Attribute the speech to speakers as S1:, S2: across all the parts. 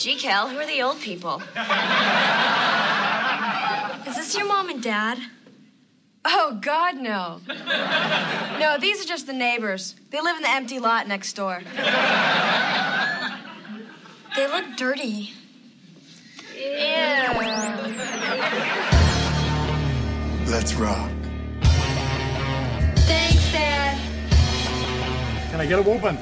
S1: Gee, Cal, who are the old people?
S2: Is this your mom and dad?
S3: Oh, God, no. No, these are just the neighbors. They live in the empty lot next door.
S2: They look dirty. Ew.
S4: Let's rock.
S3: Thanks, Dad.
S5: Can I get a whooping?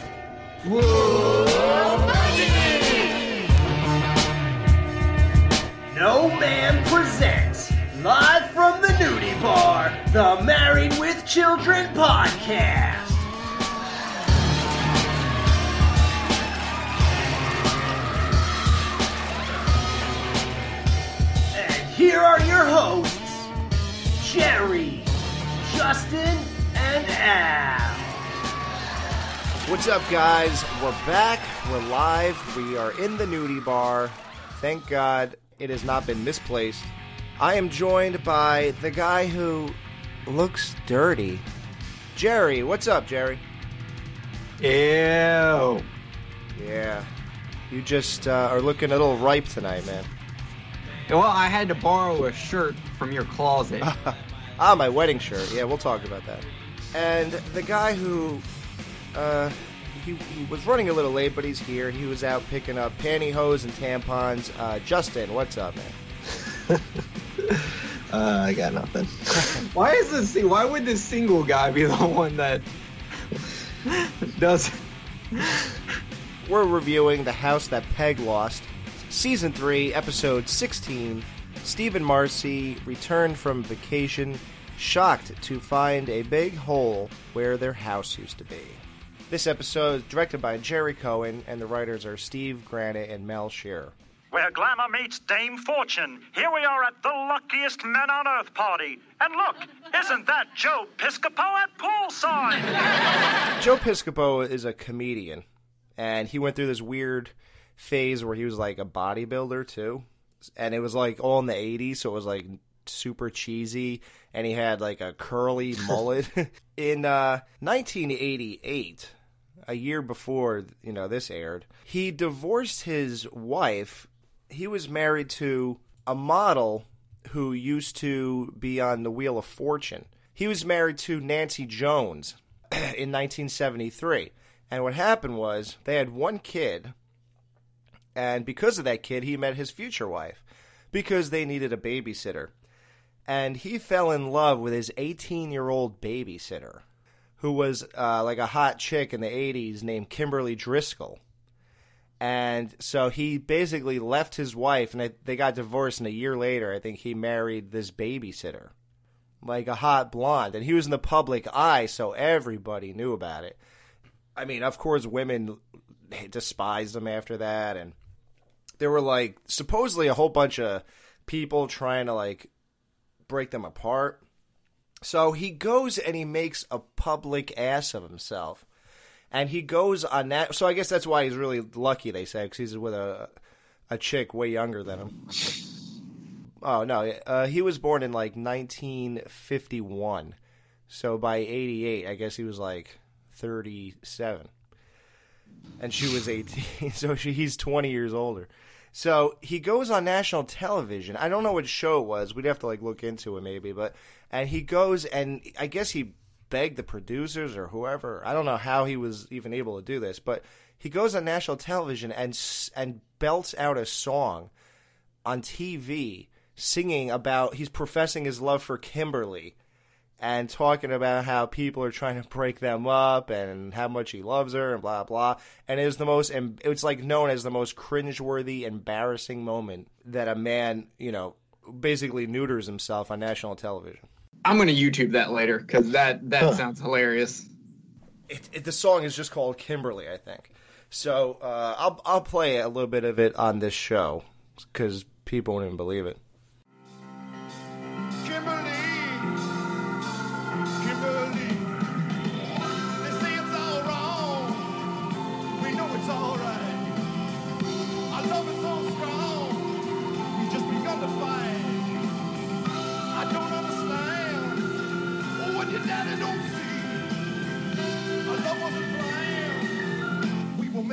S6: No Man presents, live from the nudie bar, the Married with Children podcast. And here are your hosts, Jerry, Justin, and Al.
S7: What's up, guys? We're back. We're live. We are in the nudie bar. Thank God it has not been misplaced. I am joined by the guy who looks dirty. Jerry, what's up, Jerry?
S8: Ew.
S7: Yeah. You just uh, are looking a little ripe tonight, man.
S8: Well, I had to borrow a shirt from your closet.
S7: Ah, my wedding shirt. Yeah, we'll talk about that. And the guy who, uh, he, he was running a little late, but he's here. He was out picking up pantyhose and tampons. Uh, Justin, what's up, man?
S9: Uh, I got nothing.
S8: why is this? Why would this single guy be the one that does?
S7: We're reviewing The House That Peg Lost, Season 3, Episode 16. Steve and Marcy returned from vacation, shocked to find a big hole where their house used to be. This episode is directed by Gerry Cohen, and the writers are Steve Granite and Mel Shearer.
S10: Where glamour meets Dame Fortune. Here we are at the luckiest men on earth party. And look, isn't that Joe Piscopo at poolside?
S7: Joe Piscopo is a comedian, and he went through this weird phase where he was like a bodybuilder too, and it was like all in the '80s, so it was like super cheesy, and he had like a curly mullet. in uh, 1988, a year before you know this aired, he divorced his wife. He was married to a model who used to be on the Wheel of Fortune. He was married to Nancy Jones in 1973. And what happened was they had one kid, and because of that kid, he met his future wife because they needed a babysitter. And he fell in love with his 18 year old babysitter, who was uh, like a hot chick in the 80s named Kimberly Driscoll. And so he basically left his wife, and they- they got divorced. And a year later, I think he married this babysitter, like a hot blonde. And he was in the public eye, so everybody knew about it. I mean, of course, women despised him after that, and there were like supposedly a whole bunch of people trying to like break them apart. So he goes and he makes a public ass of himself, and he goes on that. So I guess that's why he's really lucky. They say because he's with a a chick way younger than him. Oh no, uh, he was born in like 1951. So by 88, I guess he was like 37. And she was 18. So she, he's 20 years older. So he goes on national television. I don't know what show it was. We'd have to like look into it maybe, but and he goes and I guess he begged the producers or whoever. I don't know how he was even able to do this, but he goes on national television and and belts out a song on TV singing about he's professing his love for Kimberly and talking about how people are trying to break them up and how much he loves her and blah blah. And it was the most, and it's like known as the most cringeworthy, embarrassing moment that a man, you know, basically neuters himself on national television.
S8: I'm gonna YouTube that later because that that sounds hilarious.
S7: It, it, the song is just called Kimberly, I think. So uh, I'll I'll play a little bit of it on this show because people won't even believe it.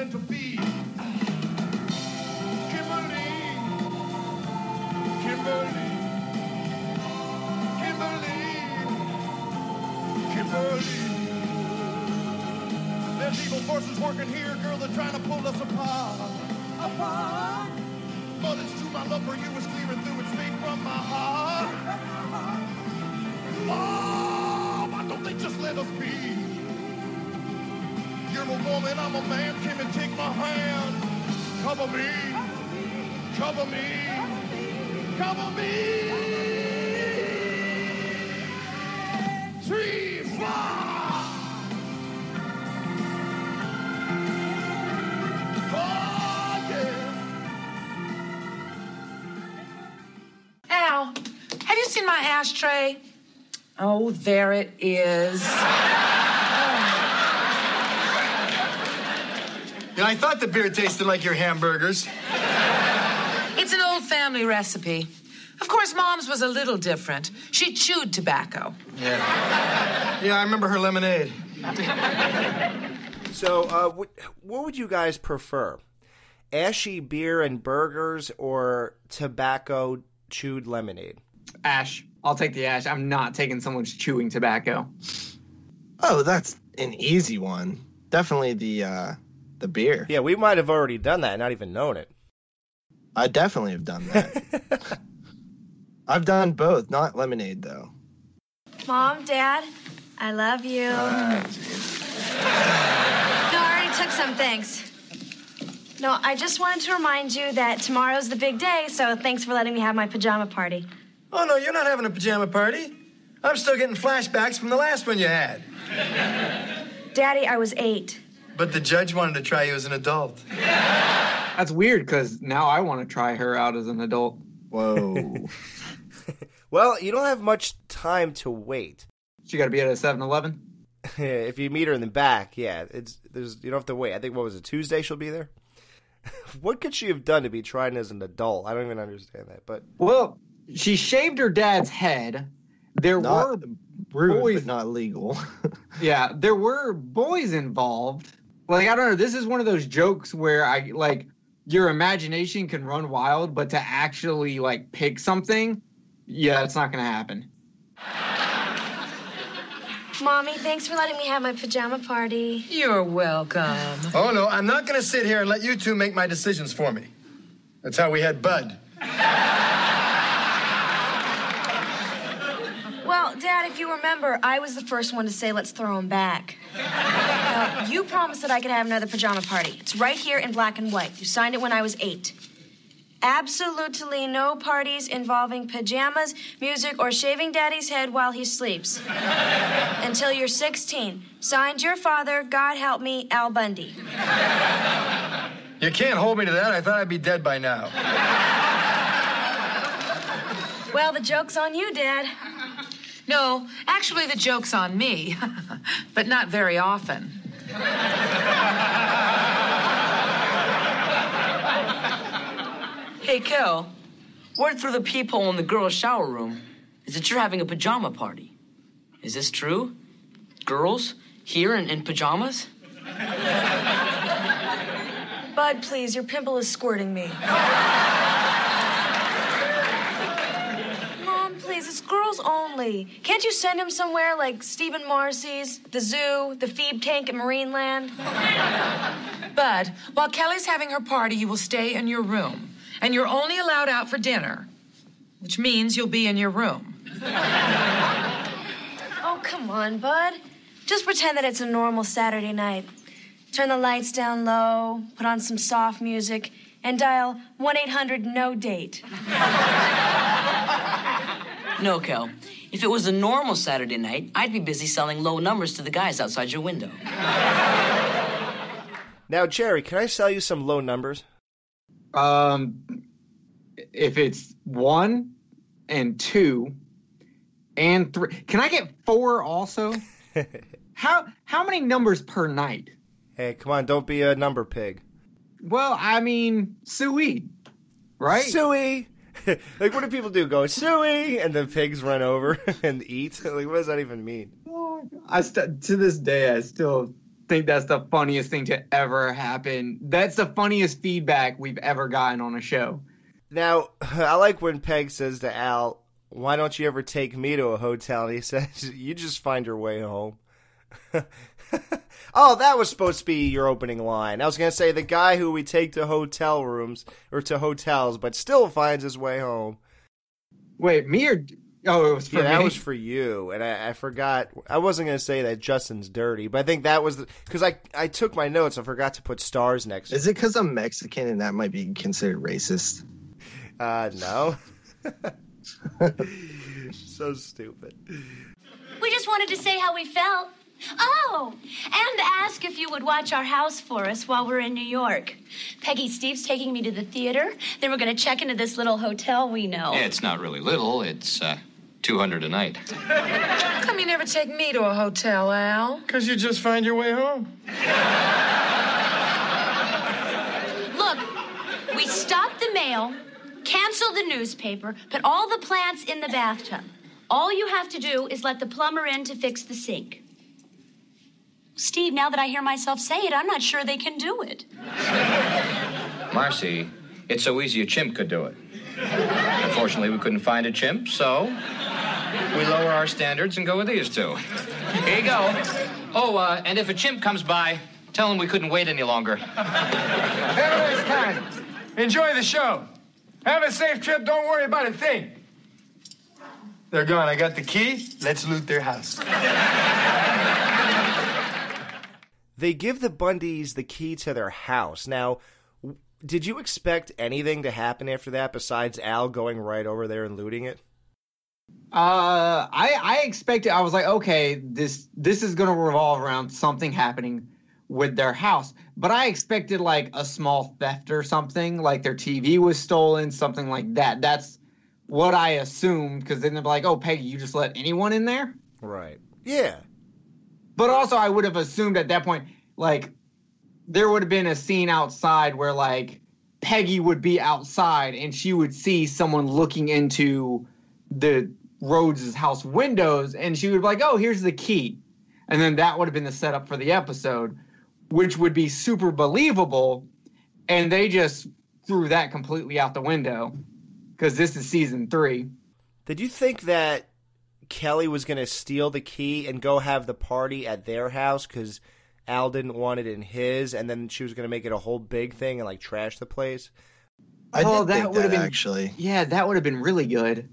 S11: meant to be. Kimberly, Kimberly, Kimberly, Kimberly. There's evil forces working here, girl, they're trying to pull us apart. Apart. But it's true, my love for you is clear through, it's made from my heart. Oh, Mom, why don't they just let us be? You're a woman, I'm a man. Come and take my hand. Cover me. Cover me. Cover me. Three, four. Oh, yeah.
S12: Al, have you seen my ashtray? Oh, there it is.
S13: Yeah, I thought the beer tasted like your hamburgers.
S12: It's an old family recipe. Of course, Mom's was a little different. She chewed tobacco.
S13: Yeah. Yeah, I remember her lemonade.
S7: So, uh, what, what would you guys prefer? Ashy beer and burgers or tobacco chewed lemonade?
S8: Ash. I'll take the ash. I'm not taking someone's chewing tobacco.
S9: Oh, that's an easy one. Definitely the uh the beer.
S7: Yeah, we might have already done that and not even known it.
S9: I definitely have done that. I've done both, not lemonade though.
S2: Mom, Dad, I love you.
S9: Ah,
S2: no, I already took some, thanks. No, I just wanted to remind you that tomorrow's the big day, so thanks for letting me have my pajama party.
S13: Oh, no, you're not having a pajama party. I'm still getting flashbacks from the last one you had.
S2: Daddy, I was eight.
S13: But the judge wanted to try you as an adult.
S8: That's weird because now I want to try her out as an adult.
S9: Whoa.
S7: Well, you don't have much time to wait.
S8: She got to be at a 7 Eleven?
S7: if you meet her in the back, yeah, it's there's you don't have to wait. I think what was it Tuesday she'll be there. what could she have done to be trying as an adult? I don't even understand that. But
S8: Well, she shaved her dad's head. There
S9: Not
S8: were
S9: rude,
S8: boys.
S9: but not legal.
S8: yeah, there were boys involved. Like I don't know. This is one of those jokes where I like your imagination can run wild, but to actually like pick something, yeah, it's not gonna happen.
S2: Mommy, thanks for letting me have my pajama party.
S12: You're welcome.
S13: Oh, no, I'm not going to sit here and let you two make my decisions for me. That's how we had Bud.
S2: Well, Dad, if you remember, I was the first one to say let's throw him back. Now, you promised that I could have another pajama party. It's right here in black and white. You signed it when I was eight. Absolutely no parties involving pajamas, music, or shaving Daddy's head while he sleeps. Until you're 16. Signed your father, God help me, Al Bundy.
S13: You can't hold me to that. I thought I'd be dead by now.
S2: Well, the joke's on you, Dad.
S12: No, actually, the joke's on me, but not very often.
S14: Hey, Kel, word through the peephole in the girls' shower room is that you're having a pajama party. Is this true? Girls here in, in pajamas?
S2: Bud, please, your pimple is squirting me. Mom, please, it's girls only. Can't you send him somewhere like Steve and Marcy's, the zoo, the Phoebe tank at Marineland?
S12: Bud, while Kelly's having her party, you will stay in your room. And you're only allowed out for dinner, which means you'll be in your room.
S2: Oh, come on, Bud. Just pretend that it's a normal Saturday night. Turn the lights down low, put on some soft music, and dial 1 800 No Date.
S14: No, Kel. If it was a normal Saturday night, I'd be busy selling low numbers to the guys outside your window.
S7: now, Jerry, can I sell you some low numbers?
S8: Um, if it's one and two and three, can I get four also? how how many numbers per night?
S7: Hey, come on, don't be a number pig.
S8: Well, I mean, sui, right?
S7: Suey. like, what do people do? Go suey, and the pigs run over and eat. Like, what does that even mean?
S8: I st- to this day, I still think that's the funniest thing to ever happen. That's the funniest feedback we've ever gotten on a show.
S7: Now, I like when Peg says to Al, "Why don't you ever take me to a hotel?" And he says, "You just find your way home." Oh, that was supposed to be your opening line. I was going to say the guy who we take to hotel rooms or to hotels, but still finds his way home.
S8: Wait, me or oh, it was for
S7: yeah, that was for you, and I, I forgot. I wasn't going to say that Justin's dirty, but I think that was because I I took my notes. I forgot to put stars next.
S9: Is it because I'm Mexican and that might be considered racist?
S7: Uh, no. so stupid.
S1: We just wanted to say how we felt. Oh, and ask if you would watch our house for us while we're in New York. Peggy Steve's taking me to the theater. Then we're going to check into this little hotel we know.
S15: It's not really little. It's uh, 200 a night.
S12: How come you never take me to a hotel, Al?
S13: Because you just find your way home.
S1: Look, we stop the mail, cancel the newspaper, put all the plants in the bathtub. All you have to do is let the plumber in to fix the sink. Steve, now that I hear myself say it, I'm not sure they can do it.
S15: Marcy, it's so easy a chimp could do it. Unfortunately, we couldn't find a chimp, so we lower our standards and go with these two. Here you go. Oh, uh, and if a chimp comes by, tell him we couldn't wait any longer.
S13: Have a nice time. Enjoy the show. Have a safe trip. Don't worry about a thing. They're gone. I got the key. Let's loot their house.
S7: They give the Bundys the key to their house. Now, w- did you expect anything to happen after that besides Al going right over there and looting it?
S8: Uh, I I expected. I was like, okay, this this is gonna revolve around something happening with their house. But I expected like a small theft or something, like their TV was stolen, something like that. That's what I assumed because then they're like, oh, Peggy, you just let anyone in there.
S7: Right. Yeah.
S8: But also, I would have assumed at that point, like, there would have been a scene outside where, like, Peggy would be outside and she would see someone looking into the Rhodes' house windows and she would be like, oh, here's the key. And then that would have been the setup for the episode, which would be super believable. And they just threw that completely out the window because this is season three.
S7: Did you think that Kelly was going to steal the key and go have the party at their house because Al didn't want it in his, and then she was going to make it a whole big thing and like trash the place?
S9: I
S8: oh,
S9: did
S8: that
S9: think
S8: would have been
S9: actually.
S8: Yeah, that would have been really good.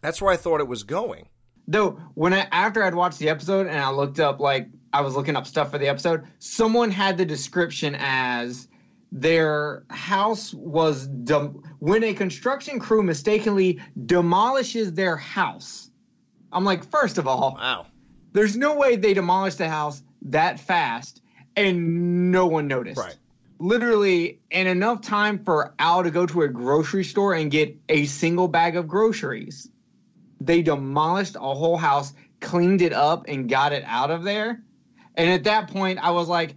S7: That's where I thought it was going.
S8: Though when I after I'd watched the episode and I looked up like I was looking up stuff for the episode, someone had the description as their house was dem- when a construction crew mistakenly demolishes their house. I'm like, first of all,
S7: wow,
S8: there's no way they demolished the house that fast and no one noticed.
S7: Right.
S8: Literally, in enough time for Al to go to a grocery store and get a single bag of groceries. They demolished a whole house, cleaned it up, and got it out of there. And at that point, I was like,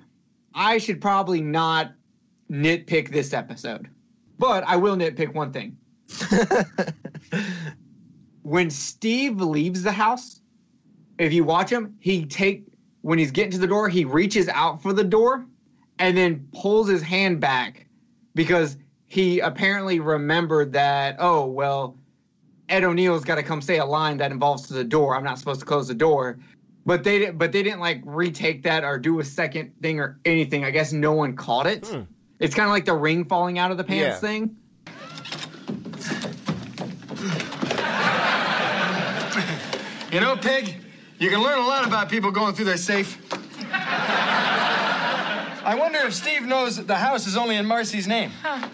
S8: I should probably not nitpick this episode. But I will nitpick one thing. when Steve leaves the house, if you watch him, he take when he's getting to the door, he reaches out for the door and then pulls his hand back because he apparently remembered that, oh, well, Ed O'Neill's got to come say a line that involves to the door. I'm not supposed to close the door. But they di- but they didn't like retake that or do a second thing or anything. I guess no one caught it. Hmm. It's kind of like the ring falling out of the pants
S13: Yeah.
S8: thing.
S13: You know, Peg, you can learn a lot about people going through their safe. I wonder if Steve knows that the house is only in Marcy's name.
S12: And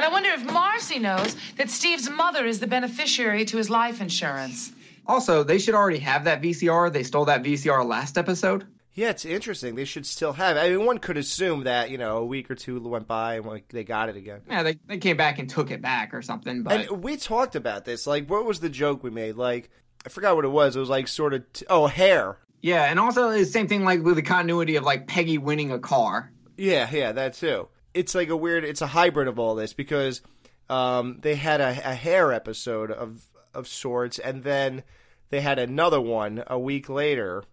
S12: I wonder if Marcy knows that Steve's mother is the beneficiary to his life insurance.
S8: Also, they should already have that VCR. They stole that VCR last episode.
S7: Yeah, it's interesting. They should still have. it. I mean, one could assume that you know a week or two went by and like, they got it again.
S8: Yeah, they, they came back and took it back or something. But
S7: And we talked about this. Like, what was the joke we made? Like, I forgot what it was. It was like sort of t- oh hair.
S8: yeah, and also the same thing like with the continuity of like Peggy winning a car.
S7: Yeah, yeah, that too. It's like a weird. It's a hybrid of all this because um, they had a, a hair episode of of sorts, and then they had another one a week later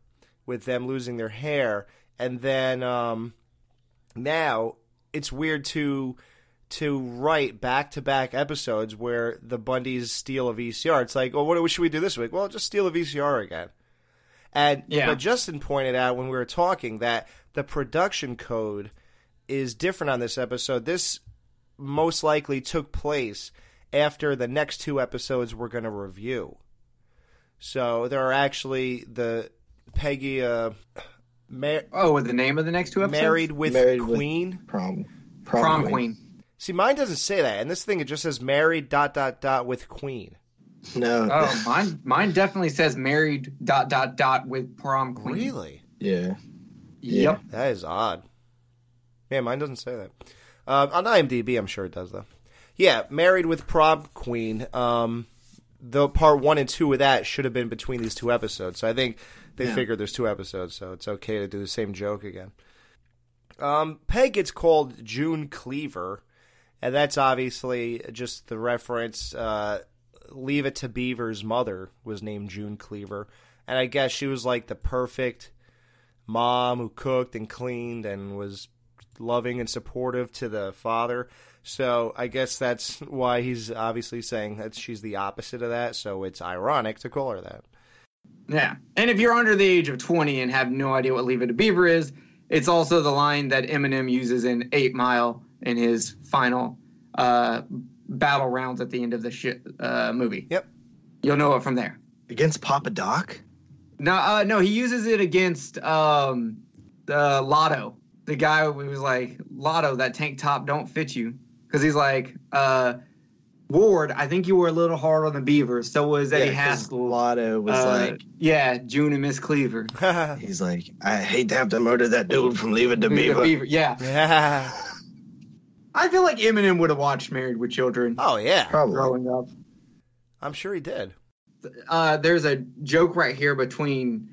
S7: with them losing their hair, and then um, now it's weird to to write back to back episodes where the Bundys steal a VCR. It's like, well, what should we do this week? Well, just steal a VCR again. And
S8: Yeah.
S7: but Justin pointed out when we were talking that the production code is different on this episode. This most likely took place after the next two episodes we're going to review. So there are actually the Peggy uh, Mar-
S8: Oh, the name of the next two episodes?
S7: married with
S9: Married with
S7: Queen.
S9: Prom.
S8: Prom Queen.
S7: See, mine doesn't say that, and this thing it just says married dot dot dot with Queen.
S9: No.
S8: Oh, mine mine definitely says married dot dot dot with prom queen.
S7: Really?
S9: Yeah.
S8: Yep.
S7: That is odd. Yeah, mine doesn't say that. Uh, on IMDb, I'm sure it does though. Yeah, married with prom queen. Um, the part one and two of that should have been between these two episodes. So I think they
S8: Yeah.
S7: figured there's two episodes, so it's okay to do the same joke again. Um, Peg gets called June Cleaver, and that's obviously just the reference. Uh, Leave It to Beaver's mother was named June Cleaver, and I guess she was like the perfect mom who cooked and cleaned and was loving and supportive to the father. So I guess that's why he's obviously saying that she's the opposite of that. So it's ironic to call her that.
S8: Yeah. And if you're under the age of 20 and have no idea what Leave It to Beaver is, it's also the line that Eminem uses in 8 Mile in his final uh, battle rounds at the end of the shi uh, movie.
S7: Yep.
S8: You'll know it from there.
S9: Against Papa Doc?
S8: No, uh, no, he uses it against um, the Lotto. The guy who was like, Lotto, that tank top don't fit you. Because he's like, uh, Ward, I think you were a little hard on the Beavers. So was Eddie
S9: Yeah, 'cause
S8: Haskell.
S9: Lotto was
S8: Uh,
S9: like,
S8: yeah, June and Miss Cleaver.
S9: he's like, I hate to have to murder that dude from Leave It to
S8: Leave
S9: Beaver.
S8: Beaver, Yeah.
S7: Yeah.
S8: I feel like Eminem would have watched Married with Children
S7: Oh yeah.
S9: Probably.
S8: growing up.
S7: I'm sure he did.
S8: Uh, there's a joke right here between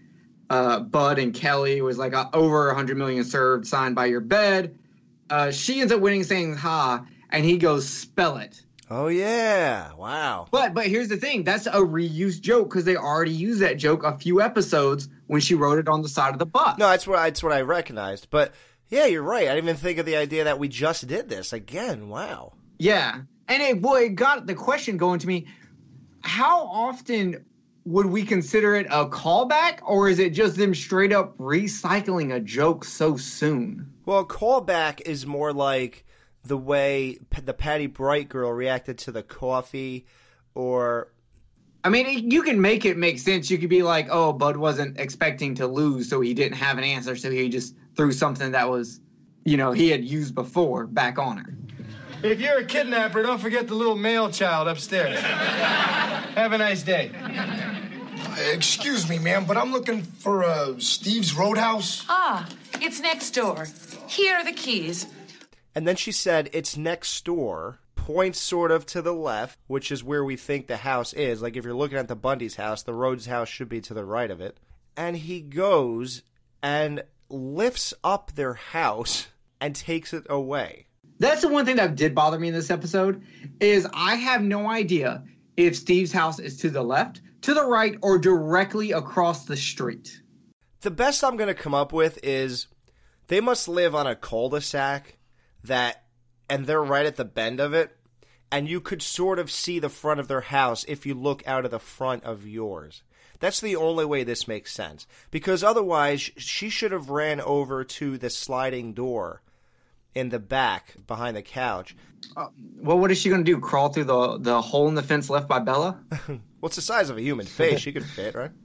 S8: uh, Bud and Kelly. It was like uh, over 100 million served, signed by your bed. Uh, she ends up winning, saying "ha," and he goes, "Spell it."
S7: Oh yeah. Wow.
S8: But but here's the thing: that's a reused joke because they already used that joke a few episodes when she wrote it on the side of the bus.
S7: No, that's what that's what I recognized. But yeah, you're right. I didn't even think of the idea that we just did this again. Wow.
S8: Yeah, and it boy it got the question going to me: How often would we consider it a callback, or is it just them straight up recycling a joke so soon?
S7: Well, callback is more like the way the Patty Bright girl reacted to the coffee, or
S8: I mean, you can make it make sense. You could be like, "Oh, Bud wasn't expecting to lose, so he didn't have an answer, so he just threw something that was, you know, he had used before back on her."
S13: If you're a kidnapper, don't forget the little male child upstairs. Have a nice day.
S11: Excuse me, ma'am, but I'm looking for uh, Steve's Roadhouse.
S12: Ah, it's next door. Here are the keys.
S7: and then she said it's next door. Points sort of to the left, which is where we think the house is. Like if you're looking at the Bundy's house, the Rhodes house should be to the right of it. And he goes and lifts up their house and takes it away.
S8: That's the one thing that did bother me in this episode is I have no idea if Steve's house is to the left, to the right, or directly across the street.
S7: The best I'm going to come up with is they must live on a cul-de-sac that, and they're right at the bend of it, and you could sort of see the front of their house if you look out of the front of yours. That's the only way this makes sense. Because otherwise, she should have ran over to the sliding door in the back behind the couch.
S8: Uh, well, what is she going to do? Crawl through the the hole in the fence left by Bella?
S7: What's the size of a human face? She could fit, right?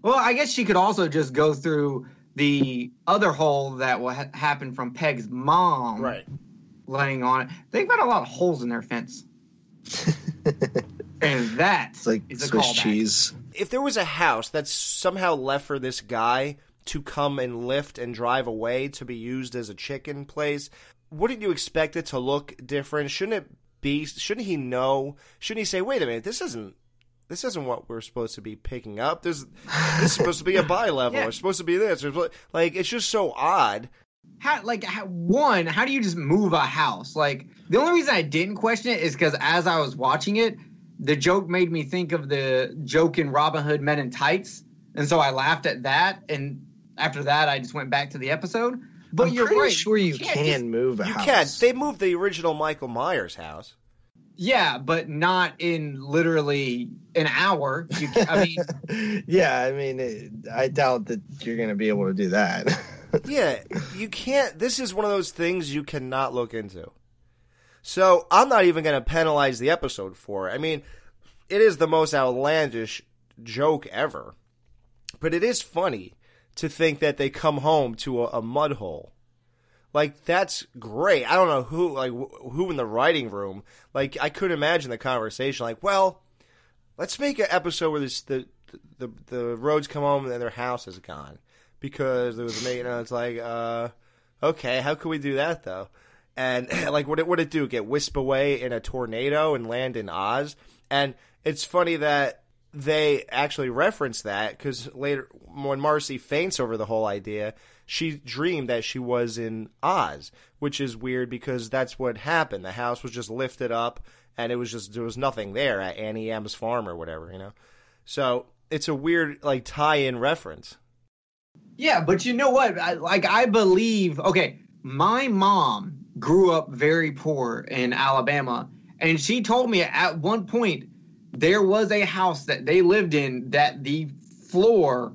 S8: Well, I guess she could also just go through the other hole that will ha- happen from Peg's mom.
S7: Right.
S8: Laying on it. They've got a lot of holes in their fence. and that
S9: It's like
S8: is a
S9: Swiss
S8: callback.
S9: cheese.
S7: if there was a house that's somehow left for this guy to come and lift and drive away to be used as a chicken place, wouldn't you expect it to look different? Shouldn't it be? Shouldn't he know? Shouldn't he say, "Wait a minute, this isn't." This isn't what we're supposed to be picking up. This, this is supposed to be a bi level.
S8: Yeah.
S7: It's supposed to be this. It's Like it's just so odd.
S8: How like how, one? How do you just move a house? Like the only reason I didn't question it is because as I was watching it, the joke made me think of the joke in Robin Hood Men in Tights, and so I laughed at that. And after that, I just went back to the episode. But
S9: I'm
S8: you're
S9: pretty
S8: right.
S9: sure you
S8: can't
S9: can
S8: just-
S9: move a
S7: You
S9: house.
S7: can't. They moved the original Michael Myers house.
S8: Yeah, but not in literally an hour. You, I mean,
S9: yeah, I mean, it, I doubt that you're going to be able to do that.
S7: yeah, you can't. This is one of those things you cannot look into. So I'm not even going to penalize the episode for it. I mean, it is the most outlandish joke ever, but it is funny to think that they come home to a, a mud hole. Like that's great. I don't know who like wh- who in the writing room. Like I couldn't imagine the conversation. Like, well, let's make an episode where this the the the Rhodes come home and their house is gone because there was a you know it's like uh okay how could we do that though? And like what it would it do? Get whisked away in a tornado and land in Oz? And it's funny that they actually reference that because later when Marcy faints over the whole idea she dreamed that she was in Oz which is weird because that's what happened. The house was just lifted up and it was just there was nothing there at Auntie Em's farm or whatever you know? So it's a weird like tie-in reference
S8: yeah, but you know what? I, like I believe. Okay, my mom grew up very poor in Alabama, and she told me at one point there was a house that they lived in that the floor,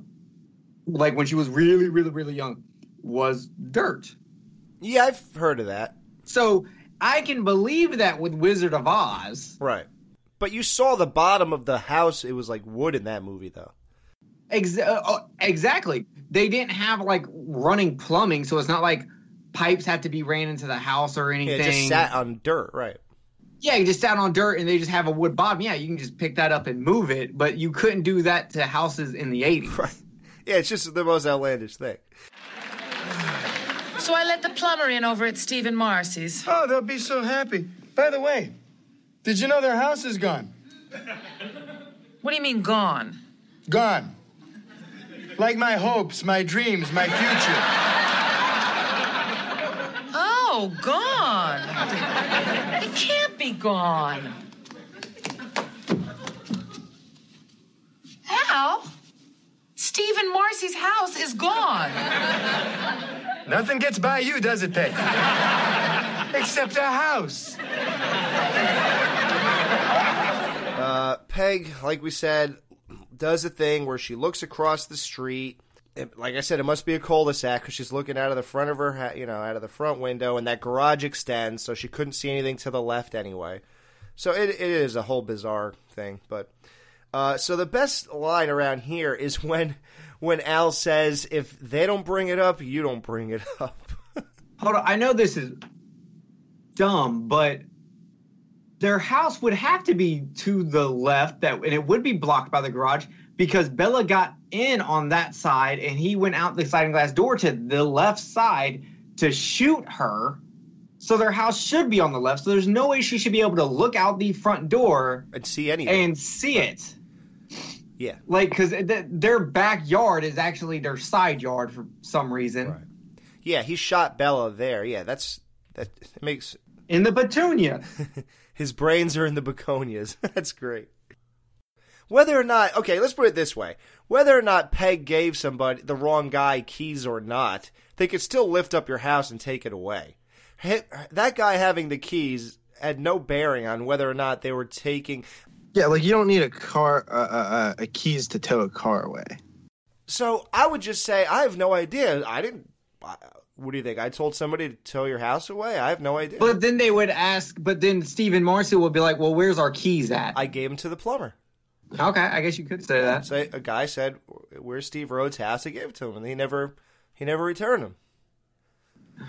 S8: like when she was really, really, really young, was dirt.
S7: Yeah, I've heard of that.
S8: So I can believe that with Wizard of Oz.
S7: Right. But you saw the bottom of the house. It was like wood in that movie, though.
S8: Ex- uh, uh, exactly. They didn't have like running plumbing, so it's not like pipes had to be ran into the house or
S7: Yeah,
S8: anything.
S7: it just sat on dirt, right?
S8: Yeah, you just sat on dirt and they just have a wood bottom. Yeah, you can just pick that up and move it, but you couldn't do that to houses in the 80s.
S7: Right. Yeah, it's just the most outlandish thing.
S12: So I let the plumber in over at Steve and Marcy's.
S13: Oh, they'll be so happy. By the way, did you know their house is gone?
S12: What do you mean gone?
S13: Gone. Like my hopes, my dreams, my future.
S12: Oh, gone. It can't be gone. Al, Steve and Marcy's house is gone.
S13: Nothing gets by you, does it, Peg? Except a house.
S7: Uh, Peg, like we said, does a thing where she looks across the street. It- like I said, it must be a cul-de-sac because she's looking out of the front of her, you know, out of the front window, and that garage extends, so she couldn't see anything to the left anyway. So it, it is a whole bizarre thing. But uh, so the best line around here is when when Al says, "If they don't bring it up, you don't bring it up."
S8: Hold on, I know this is dumb, but their house would have to be to the left that and it would be blocked by the garage because Bella got in on that side and he went out the sliding glass door to the left side to shoot her. So their house should be on the left. So there's no way she should be able to look out the front door
S7: and see anything
S8: and see it.
S7: Yeah.
S8: Like because th- their backyard is actually their side yard for some reason.
S7: Yeah, he shot Bella there. Yeah, that's that makes
S8: in the petunia.
S7: His brains are in the begonias. that's great. Whether or not, okay, let's put it this way: whether or not Peg gave somebody the wrong guy keys or not, they could still lift up your house and take it away. That guy having the keys had no bearing on whether or not they were taking.
S9: Yeah, like you don't need a car, uh, uh, uh, a keys to tow a car away.
S7: So I would just say I have no idea. I didn't. I- What do you think? I told somebody to tow your house away. I have no idea.
S8: But then they would ask, but then Steve and Marcy would be like, well, where's our keys at?
S7: I gave them to the plumber.
S8: Okay, I guess you could say that.
S7: Say a guy said, "Where's Steve Rhodes' house?" I gave it to him, and he never, he never returned them.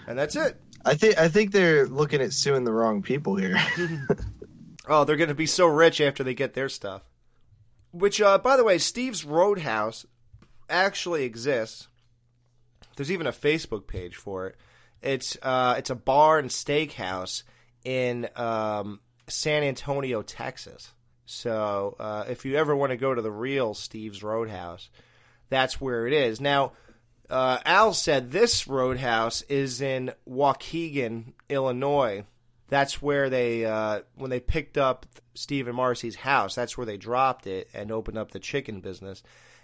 S7: And that's it.
S9: I think I think they're looking at suing the wrong people here.
S7: Oh, they're going to be so rich after they get their stuff. Which, uh, by the way, Steve's Roadhouse actually exists. There's even a Facebook page for it. It's uh, it's a bar and steakhouse in um, San Antonio, Texas. So uh, if you ever want to go to the real Steve's Roadhouse, that's where it is. Now, uh, Al said this Roadhouse is in Waukegan, Illinois. That's where they uh, when they picked up Steve and Marcy's house. That's where they dropped it and opened up the chicken business,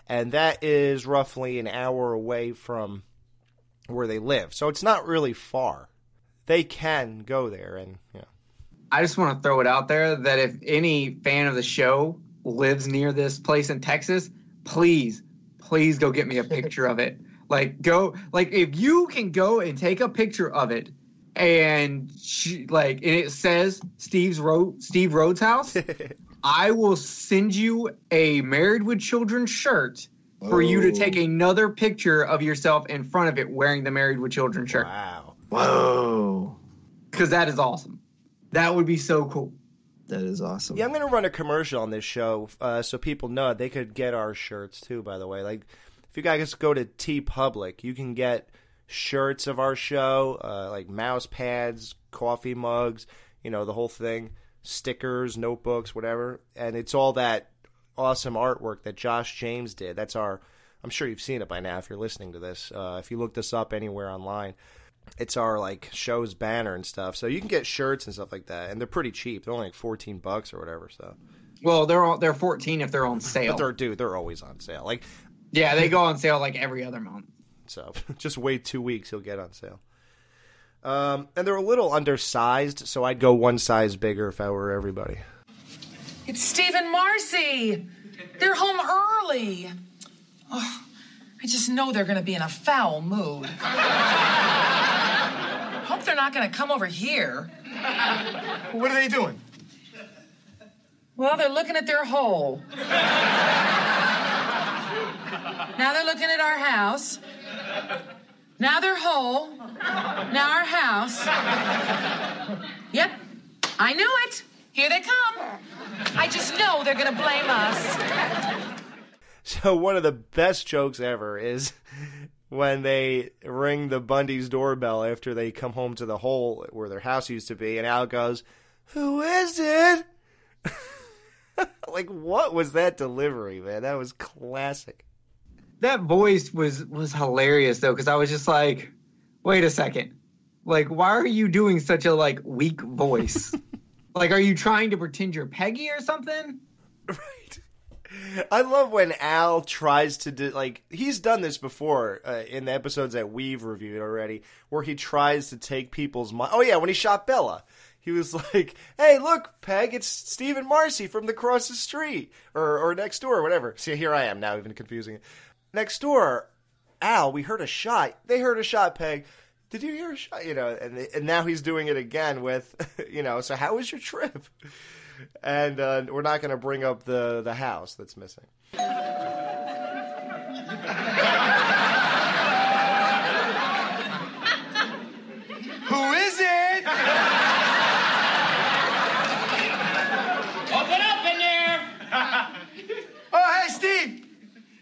S7: and that is roughly an hour away from where they live. So it's not really far. They can go there, and yeah.
S8: I just want to throw it out there that if any fan of the show lives near this place in Texas, please, please go get me a picture of it. Like go like if you can go and take a picture of it and she, like and it says Steve's Road Steve Rhodes house, I will send you a Married with Children shirt for you to take another picture of yourself in front of it wearing the Married with Children shirt.
S7: Wow.
S9: Whoa.
S8: Cuz that is awesome. That would be so cool.
S9: That is awesome.
S7: Yeah, I'm going to run a commercial on this show uh, so people know they could get our shirts too. By the way, like if you guys go to TeePublic, you can get shirts of our show, uh, like mouse pads, coffee mugs, you know, the whole thing, stickers, notebooks, whatever, and it's all that awesome artwork that Josh James did. That's our. I'm sure you've seen it by now if you're listening to this. Uh, if you look this up anywhere online, it's our like show's banner and stuff. So you can get shirts and stuff like that, and they're pretty cheap. They're only like 14 bucks or whatever. So,
S8: Well, they're all, they're 14 if they're on sale.
S7: but they're dude, they're always on sale. Like,
S8: yeah, they go on sale like every other month.
S7: so just wait two weeks, you'll get on sale. Um, and they're a little undersized, so I'd go one size bigger if I were everybody.
S12: It's Steve and Marcy. They're home early. Oh, I just know they're going to be in a foul mood. Hope they're not going to come over here.
S13: What are they doing?
S12: Well, they're looking at their hole. Now they're looking at our house. Now their hole. Now our house. Yep, I knew it. Here they come. I just know they're going to blame us.
S7: So one of the best jokes ever is when they ring the Bundy's doorbell after they come home to the hole where their house used to be, and Al goes, "Who is it?" like, what was that delivery, man? That was classic.
S8: That voice was was hilarious though, because I was just like, wait a second, like why are you doing such a like weak voice? like, are you trying to pretend you're Peggy or something? Right.
S7: I love when Al tries to do like he's done this before uh, in the episodes that we've reviewed already, where he tries to take people's mind. Oh yeah, when he shot Bella, he was like, "Hey, look, Peg, it's Steve and Marcy from the cross the street or or next door, or whatever." See, here I am now, even confusing it. Next door, Al, we heard a shot. They heard a shot, Peg. Did you hear a shot? You know, and and now he's doing it again with, you know. So how was your trip? And uh, we're not going to bring up the the house that's missing.
S13: Who is it?
S15: Open up in there!
S13: oh, hey, Steve.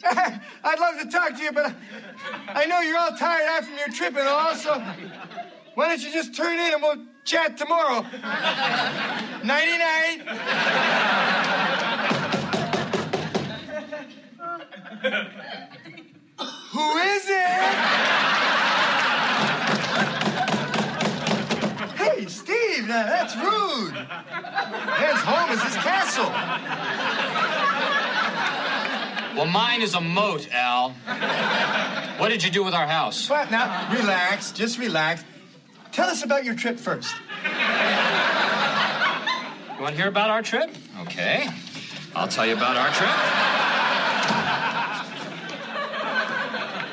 S13: I'd love to talk to you, but I know you're all tired out from your trip and all, so why don't you just turn in and we'll chat tomorrow? Nighty night. Who is it? Hey, Steve, now that's rude. Man's home is his castle.
S15: Well, mine is a moat, Al. What did you do with our house?
S13: What? Now, relax. Just relax. Tell us about your trip first.
S15: You want to hear about our trip? Okay. I'll tell you about our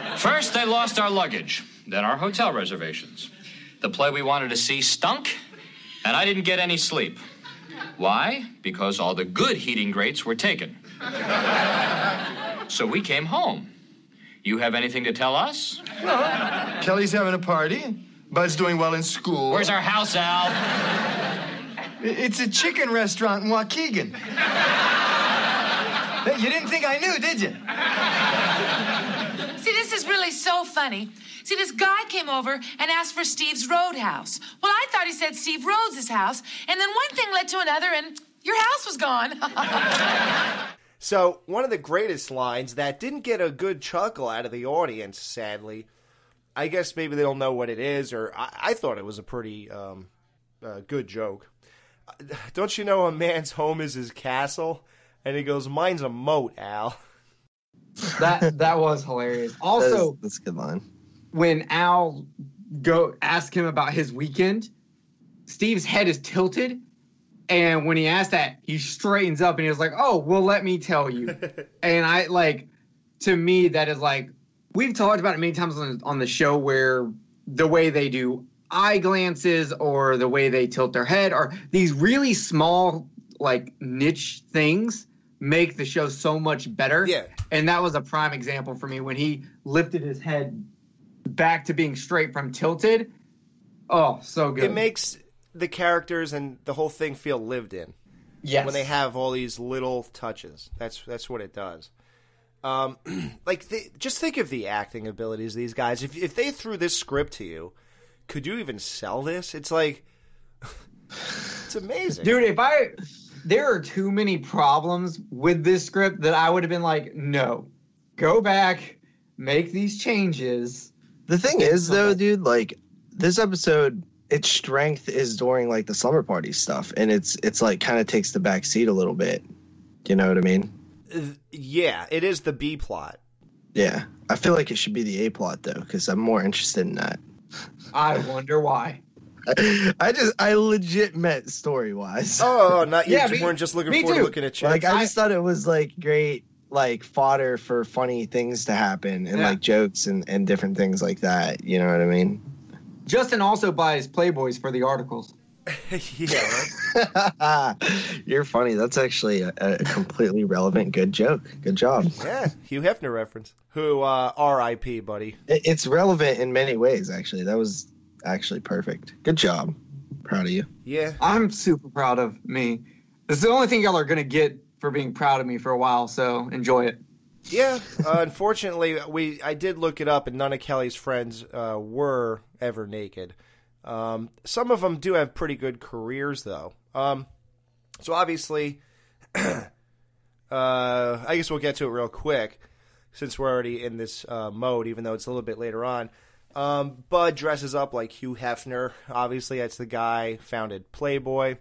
S15: trip. First, they lost our luggage, then our hotel reservations. The play we wanted to see stunk, and I didn't get any sleep. Why? Because all the good heating grates were taken. So we came home. You have anything to tell us?
S13: Well, Kelly's having a party. Bud's doing well in school.
S15: Where's our house, Al?
S13: It's a chicken restaurant in Waukegan. Hey, You didn't think I knew, did you?
S12: See, this is really so funny. See, this guy came over and asked for Steve's Roadhouse. Well, I thought he said Steve Rhodes' house, and then one thing led to another, and your house was gone.
S7: So, one of the greatest lines that didn't get a good chuckle out of the audience, sadly. I guess maybe they don't know what it is, or I, I thought it was a pretty um, uh, good joke. Uh, Don't you know a man's home is his castle? And he goes, Mine's a moat, Al.
S8: That that was hilarious. Also,
S9: that's, that's a good line.
S8: when Al go ask him about his weekend, Steve's head is tilted And when he asked that, he straightens up and he was like, "Oh, well, let me tell you." and I like, to me, that is like we've talked about it many times on, on the show where the way they do eye glances or the way they tilt their head or these really small like niche things make the show so much better.
S7: Yeah.
S8: And that was a prime example for me when he lifted his head back to being straight from tilted. Oh, so good.
S7: It makes the characters and the whole thing feel lived in.
S8: Yes.
S7: When they have all these little touches, that's that's what it does. Um, like they, just think of the acting abilities of these guys. If if they threw this script to you, could you even sell this? It's like it's amazing,
S8: Dude, if I there are too many problems with this script that I would have been like, no, go back, make these changes.
S9: The thing is, though, dude, like this episode, its strength is during like the slumber party stuff, and it's it's like kind of takes the back seat a little bit. You know what I mean?
S7: Yeah, it is the B plot.
S9: Yeah, I feel like it should be the A plot though, because I'm more interested in that.
S8: I wonder why.
S9: I just, I legit meant story wise.
S7: Oh, oh, oh, not you
S9: Yeah, me-
S7: weren't just looking
S9: me
S7: forward to looking at chicks.
S9: Like I just thought it was like great, like fodder for funny things to happen and
S8: Yeah.
S9: like jokes and and different things like that. You know what I mean?
S8: Justin also buys Playboys for the articles.
S7: yeah,
S9: You're funny. That's actually a, a completely relevant, good joke. Good job.
S7: yeah, Hugh Hefner reference. Who uh, R.I.P. buddy.
S9: It- It's relevant in many ways. Actually, that was actually perfect. Good job. Proud of you.
S7: Yeah,
S8: I'm super proud of me. This is the only thing y'all are gonna get for being proud of me for a while, so enjoy it.
S7: Yeah, uh, unfortunately, we I did look it up, and none of Kelly's friends uh, were ever naked. Um, some of them do have pretty good careers, though. Um, so obviously, uh, I guess we'll get to it real quick since we're already in this uh, mode, even though it's a little bit later on. Um, Bud dresses up like Hugh Hefner. Obviously, that's the guy founded Playboy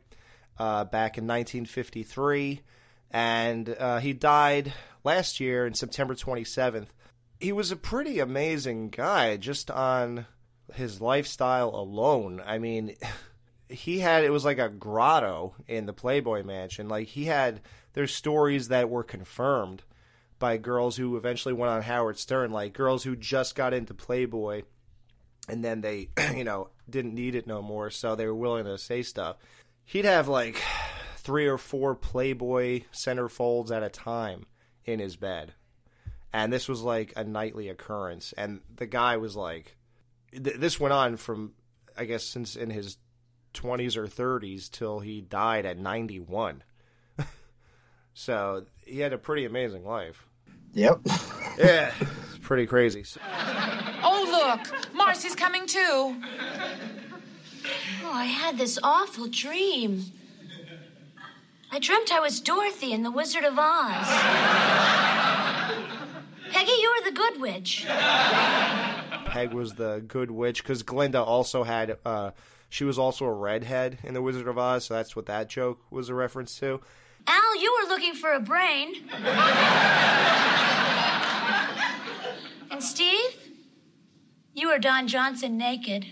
S7: uh, back in 1953, and uh, he died last year in September 27th. He was a pretty amazing guy just on his lifestyle alone. I mean, he had it was like a grotto in the Playboy Mansion. Like he had there's stories that were confirmed by girls who eventually went on Howard Stern, like girls who just got into Playboy and then they, you know, didn't need it no more, so they were willing to say stuff. He'd have like three or four Playboy centerfolds at a time in his bed. And this was like a nightly occurrence. And the guy was like, th- this went on from, I guess, since in his 20s or 30s till he died at 91. so he had a pretty amazing life.
S9: Yep.
S7: Yeah, it's pretty crazy.
S12: Oh, look, Marcy's coming too.
S1: Oh, I had this awful dream. I dreamt I was Dorothy in The Wizard of Oz. Peggy, you were the good witch.
S7: Peg was the good witch because Glinda also had uh, she was also a redhead in the Wizard of Oz, so that's what that joke was a reference to.
S1: Al, you were looking for a brain. and Steve, you were Don Johnson naked.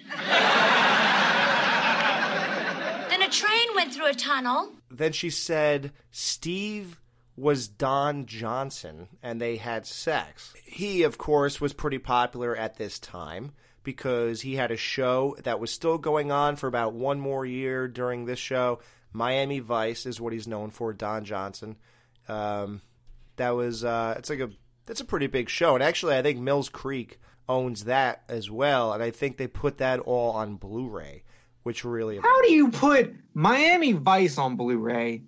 S1: then a train went through a tunnel.
S7: Then she said Steve was Don Johnson and they had sex. He, of course, was pretty popular at this time because he had a show that was still going on for about one more year during this show. Miami Vice is what he's known for, Don Johnson. Um, that was uh, it's like a that's a pretty big show, and actually, I think Mills Creek owns that as well, and I think they put that all on Blu-ray, which really
S8: How do you put Miami Vice on Blu-ray,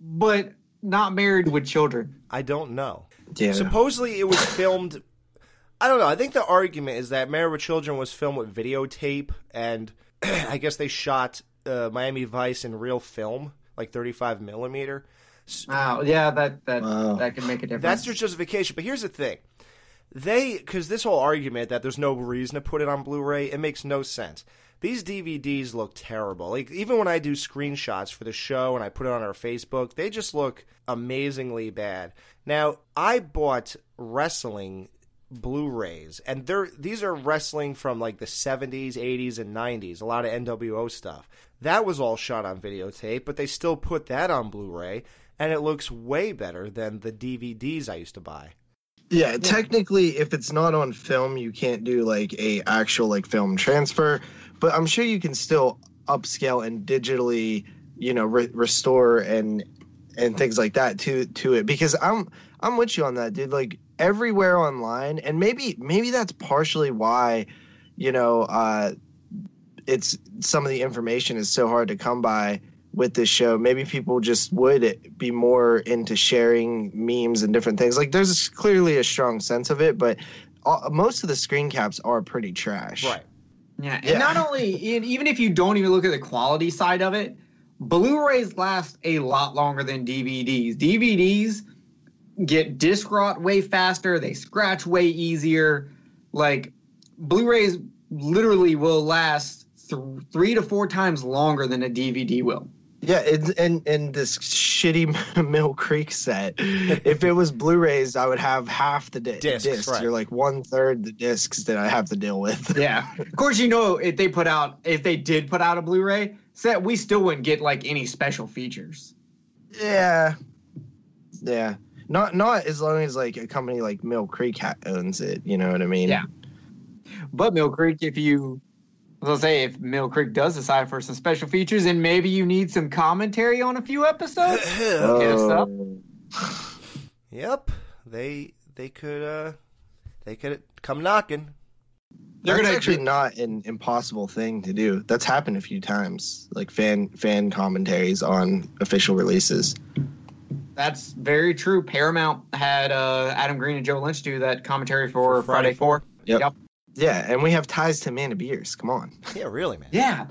S8: but not married with children?
S7: I don't know.
S9: Yeah.
S7: Supposedly it was filmed. I don't know. I think the argument is that Married with Children was filmed with videotape, and I guess they shot uh, Miami Vice in real film, like 35 millimeter.
S8: Wow, yeah, that that that can make a difference.
S7: That's their justification. But here's the thing: they because this whole argument that there's no reason to put it on Blu-ray, it makes no sense. These DVDs look terrible. Like even when I do screenshots for the show and I put it on our Facebook, they just look amazingly bad. Now I bought wrestling Blu-rays, and they're these are wrestling from like the 70s, 80s, and 90s. A lot of NWO stuff. That was all shot on videotape, but they still put that on Blu-ray, and it looks way better than the DVDs I used to buy.
S9: Yeah, technically, if it's not on film, you can't do like a actual like film transfer. But I'm sure you can still upscale and digitally, you know, re- restore and and things like that to to it. Because I'm I'm with you on that, dude. Like everywhere online, and maybe maybe that's partially why, you know, uh, it's some of the information is so hard to come by with this show. Maybe people just would be more into sharing memes and different things. Like there's clearly a strong sense of it, but all, most of the screen caps are pretty trash.
S7: Right.
S8: Yeah, and not only and even if you don't even look at the quality side of it, Blu-rays last a lot longer than DVDs. DVDs get disc rot way faster, they scratch way easier. Like Blu-rays literally will last th- 3 to 4 times longer than a DVD will.
S9: Yeah, and and, and this shitty Mill Creek set. if it was Blu-rays, I would have half the di-
S8: Discs,
S9: discs.
S8: right.
S9: You're like one third the discs that I have to deal with.
S8: Yeah. Of course, you know if they put out if they did put out a Blu-ray set, we still wouldn't get like any special features.
S9: Yeah, yeah. Not not as long as like a company like Mill Creek ha- owns it. You know what I mean?
S8: Yeah. But Mill Creek, if you, let's say, if Mill Creek does decide for some special features, and maybe you need some commentary on a few episodes, hit us up.
S7: Yep. They they could uh they could come knocking.
S9: They're That's actually not an impossible thing to do. That's happened a few times, like fan fan commentaries on official releases.
S8: That's very true. Paramount had uh, Adam Green and Joe Lynch do that commentary for, Friday, Four.
S9: Yep. Yeah, and we have ties to Amanda Bearse. Come on.
S7: Yeah, really, man.
S8: Yeah.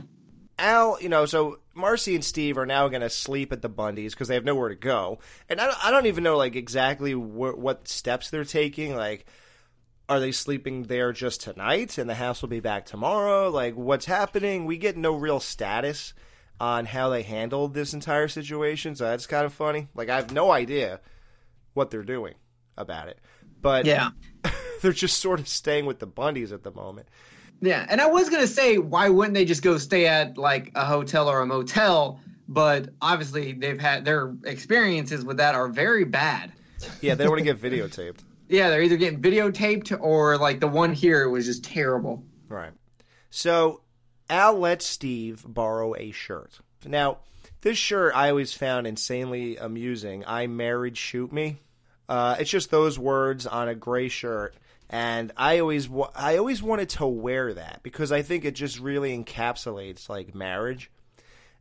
S7: Al, you know, so Marcy and Steve are now going to sleep at the Bundys because they have nowhere to go, and I don't, I don't even know like exactly wh- what steps they're taking. Like, are they sleeping there just tonight, and the house will be back tomorrow? Like, what's happening? We get no real status on how they handled this entire situation, so that's kind of funny. Like, I have no idea what they're doing about it, but
S8: Yeah.
S7: they're just sort of staying with the Bundys at the moment.
S8: Yeah, and I was gonna say, why wouldn't they just go stay at like a hotel or a motel? But obviously, they've had their experiences with that are very bad.
S7: Yeah, they don't want to get videotaped.
S8: Yeah, they're either getting videotaped or like the one here was just terrible.
S7: Right. So Al lets Steve borrow a shirt. Now, this shirt I always found insanely amusing. I married shoot me. Uh, it's just those words on a gray shirt, and I always wa- I always wanted to wear that because I think it just really encapsulates like marriage,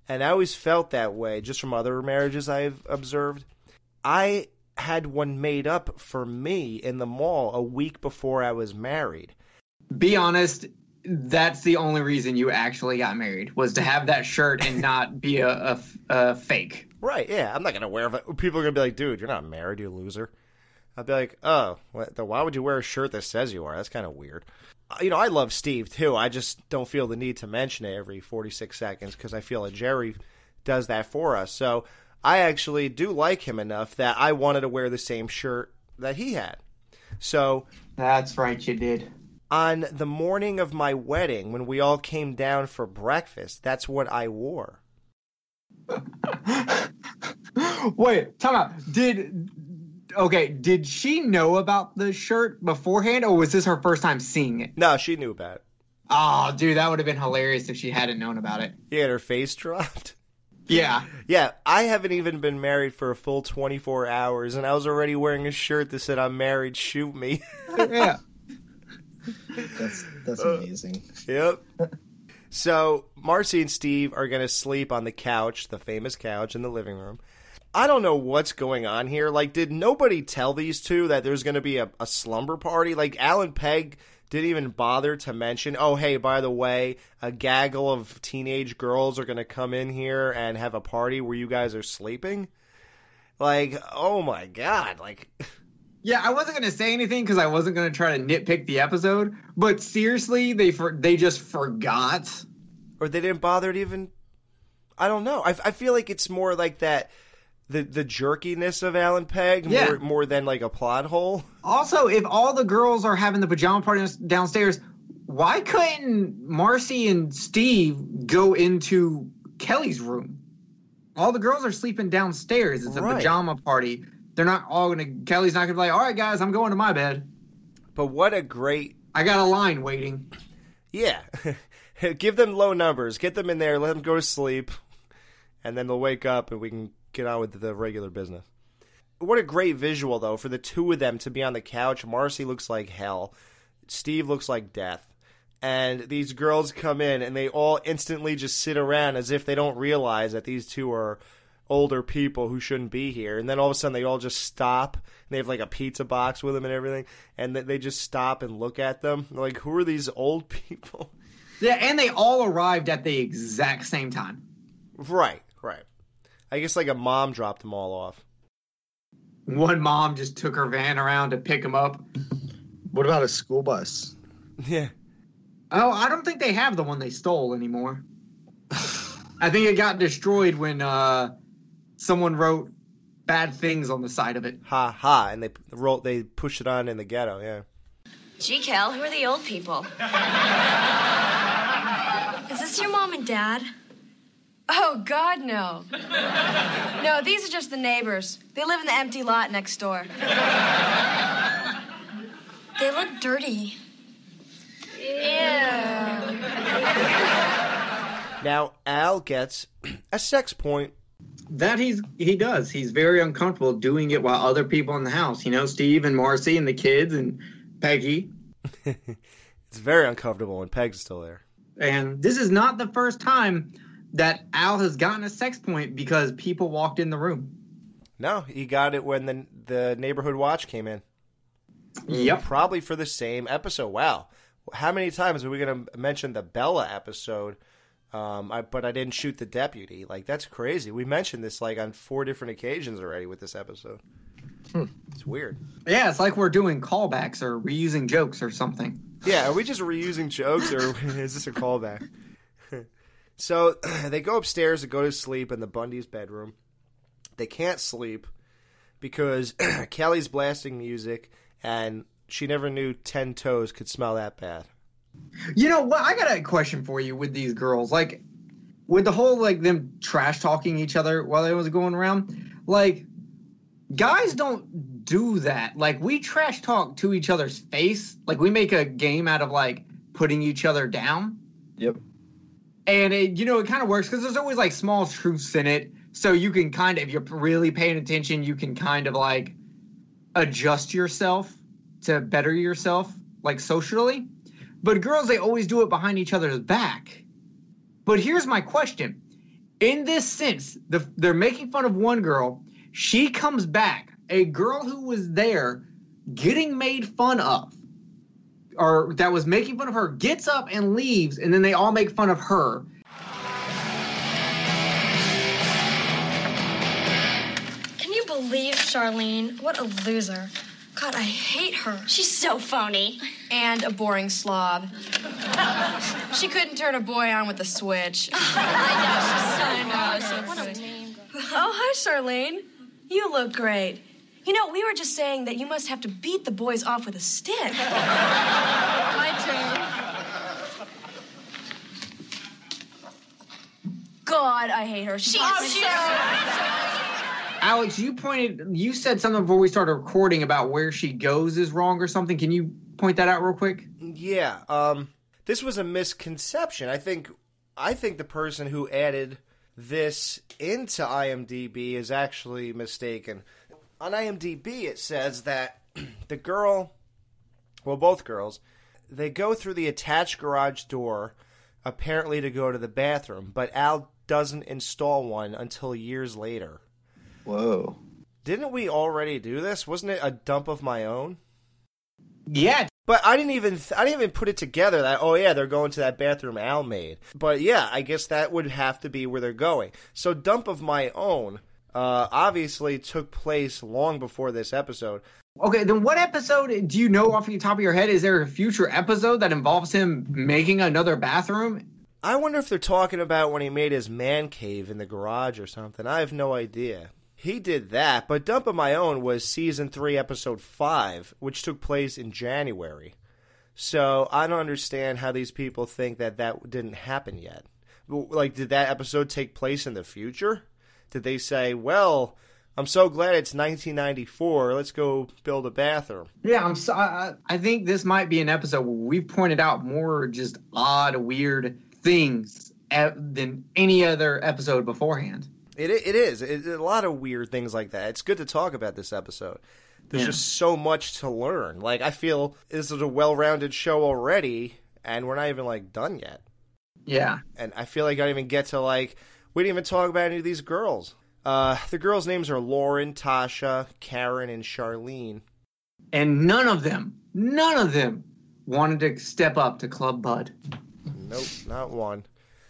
S7: and I always felt that way just from other marriages I've observed. I had one made up for me in the mall a week before I was married.
S8: Be honest, that's the only reason you actually got married was to have that shirt and not be a, a, a fake.
S7: Right, yeah. I'm not going to wear it. People are going to be like, dude, you're not married, you loser. I'd be like, oh, what, then why would you wear a shirt that says you are? That's kind of weird. Uh, You know, I love Steve, too. I just don't feel the need to mention it every 46 seconds because I feel that Gerry does that for us. So I actually do like him enough that I wanted to wear the same shirt that he had. So.
S8: That's right, you did.
S7: On the morning of my wedding, when we all came down for breakfast, that's what I wore.
S8: Wait, time out. Did okay? Did she know about the shirt beforehand, or was this her first time seeing it?
S7: No, she knew about it.
S8: Oh, dude, that would have been hilarious if she hadn't known about it.
S7: Yeah, had her face dropped.
S8: Yeah.
S7: Yeah, I haven't even been married for a full 24 hours, and I was already wearing a shirt that said, I'm married, shoot me.
S8: yeah.
S9: That's that's uh, amazing.
S7: Yep. So Marcy and Steve are going to sleep on the couch, the famous couch in the living room. I don't know what's going on here. Like, did nobody tell these two that there's going to be a, a slumber party? Like, Al and Peg didn't even bother to mention, oh, hey, by the way, a gaggle of teenage girls are going to come in here and have a party where you guys are sleeping? Like, oh my God. Like,
S8: Yeah, I wasn't gonna say anything because I wasn't gonna try to nitpick the episode. But seriously, they for they just forgot.
S7: or they didn't bother to even. I don't know. I, I feel like it's more like that the the jerkiness of Al and Peg
S8: Yeah.
S7: more more than like a plot hole.
S8: Also, if all the girls are having the pajama party downstairs, why couldn't Marcy and Steve go into Kelly's room? All the girls are sleeping downstairs. It's a
S7: Right.
S8: pajama party. They're not all gonna. Kelly's not gonna be like, "All right, guys, I'm going to my bed."
S7: But what a great
S8: I got a line waiting.
S7: Yeah. Give them low numbers. Get them in there, let them go to sleep, and then they'll wake up and we can get on with the regular business. What a great visual though for the two of them to be on the couch. Marcy looks like hell. Steve looks like death. And these girls come in and they all instantly just sit around as if they don't realize that these two are older people who shouldn't be here. And then all of a sudden they all just stop. And they have like a pizza box with them and everything. And they just stop and look at them. They're like, who are these old people?
S8: Yeah, and they all arrived at the exact same time.
S7: Right, right. I guess like a mom dropped them all off.
S8: One mom just took her van around to pick them up.
S9: What about a school bus?
S7: Yeah.
S8: Oh, I don't think they have the one they stole anymore. I think it got destroyed when uh, someone wrote bad things on the side of it.
S7: Ha ha. And they roll, they push it on in the ghetto, yeah.
S2: Gee, Kel, who are the old people? Is this your mom and dad?
S3: Oh, God, no. No, these are just the neighbors. They live in the empty lot next door.
S2: They look dirty.
S7: Now Al gets a sex point.
S8: That he's he does. He's very uncomfortable doing it while other people in the house. You know, Steve and Marcy and the kids and Peggy.
S7: It's very uncomfortable when Peg's still there.
S8: And this is not the first time that Al has gotten a sex point because people walked in the room.
S7: No, he got it when the the neighborhood watch came in.
S8: Yep.
S7: Probably for the same episode. Wow. How many times are we going to mention the Bella episode? Um, I, but I didn't shoot the deputy. Like that's crazy. We mentioned this like on four different occasions already with this episode. It's weird.
S8: Yeah, it's like we're doing callbacks or reusing jokes or something.
S7: Yeah, are we just reusing jokes or is this a callback? So they go upstairs to go to sleep in the Bundy's bedroom. They can't sleep because Kelly's blasting music and she never knew 10 toes could smell that bad.
S8: You know what? I got a question for you with these girls. Like, with the whole like them trash talking each other while they was going around. Like, guys don't do that. Like, we trash talk to each other's face. Like, we make a game out of like putting each other down.
S9: Yep.
S8: And it, you know, it kind of works because there's always like small truths in it. So you can kind of, if you're really paying attention, you can kind of like adjust yourself to better yourself, like socially. But girls, they always do it behind each other's back. But here's my question. In this sense, the, they're making fun of one girl. She comes back, a girl who was there getting made fun of, or that was making fun of her, gets up and leaves, and then they all make fun of her.
S2: Can you believe Charlene? What a loser. God, I hate her. She's so phony.
S3: And a boring slob. she couldn't turn a boy on with a switch.
S2: I know, she's so
S3: I know,
S2: What a
S3: so
S2: lame
S3: Oh, hi, Charlene. You look great. You know, we were just saying that you must have to beat the boys off with a stick. My turn. God, I hate her. She's
S2: Oh, she's
S8: Alex, you pointed, you said something before we started recording about where she goes is wrong or something. Can you point that out real quick?
S7: Yeah, um, this was a misconception. I think I think the person who added this into IMDb is actually mistaken. On IMDb, it says that the girl, well, both girls, they go through the attached garage door, apparently to go to the bathroom, but Al doesn't install one until years later.
S9: Whoa.
S7: Didn't we already do this? Wasn't it a dump of my own?
S8: Yeah.
S7: But I didn't even I didn't even put it together that oh yeah they're going to that bathroom Al made. But yeah, I guess that would have to be where they're going. So dump of my own uh, obviously took place long before this episode.
S8: Okay, then what episode do you know off the top of your head? Is there a future episode that involves him making another bathroom?
S7: I wonder if they're talking about when he made his man cave in the garage or something. I have no idea. He did that, but Dump of My Own was season three, episode five, which took place in January. So I don't understand how these people think that that didn't happen yet. Like, did that episode take place in the future? Did they say, well, I'm so glad it's 1994, let's go build a bathroom?
S8: Yeah, I'm. So, I, I think this might be an episode where we've pointed out more just odd, weird things than any other episode beforehand.
S7: It it is it, a lot of weird things like that. It's good to talk about this episode. There's
S8: Yeah.
S7: just so much to learn. Like I feel this is a well-rounded show already, and we're not even like done yet.
S8: Yeah.
S7: And I feel like I didn't even get to like we didn't even talk about any of these girls. Uh, the girls' names are Lauren, Tasha, Karen, and Charlene.
S8: And none of them, none of them wanted to step up to Club Bud.
S7: Nope, not one.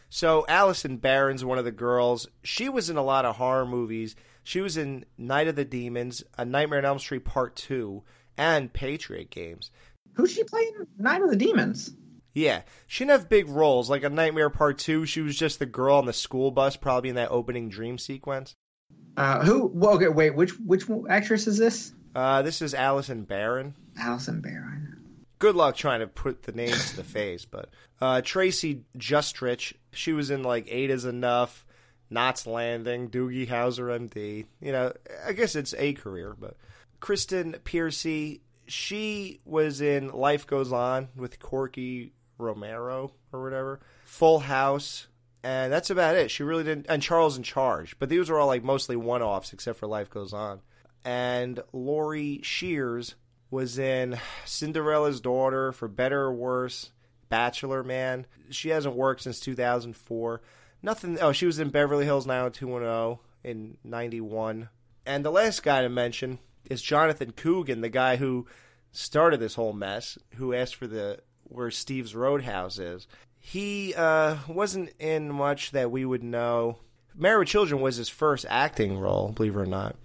S7: So Allison Barron's one of the girls. She was in a lot of horror movies. She was in Night of the Demons, A Nightmare on Elm Street Part Two, and Patriot Games.
S8: Who's she playing? Night of the Demons.
S7: Yeah, she didn't have big roles. Like a Nightmare Part Two, she was just the girl on the school bus, probably in that opening dream sequence.
S8: Uh, who? Well, okay, wait. Which which actress is this?
S7: Uh, this is Allison Barron.
S8: Allison Barron.
S7: Good luck trying to put the names to the face, but uh, Tracy Justrich, she was in like Eight is Enough, Knots Landing, Doogie Howser MD. You know, I guess it's a career, but Kristen Piercy, she was in Life Goes On with Corky Romero or whatever, Full House, and that's about it. She really didn't, and Charles in Charge, but these were all like mostly one offs except for Life Goes On. And Lori Shears was in Cinderella's Daughter, For Better or Worse, Bachelor Man. She hasn't worked since 2004. Nothing. Oh, she was in Beverly Hills 90210 in 91. And the last guy to mention is Jonathan Coogan, the guy who started this whole mess, who asked for the where Steve's Roadhouse is. He uh, wasn't in much that we would know. Married with Children was his first acting role, believe it or not.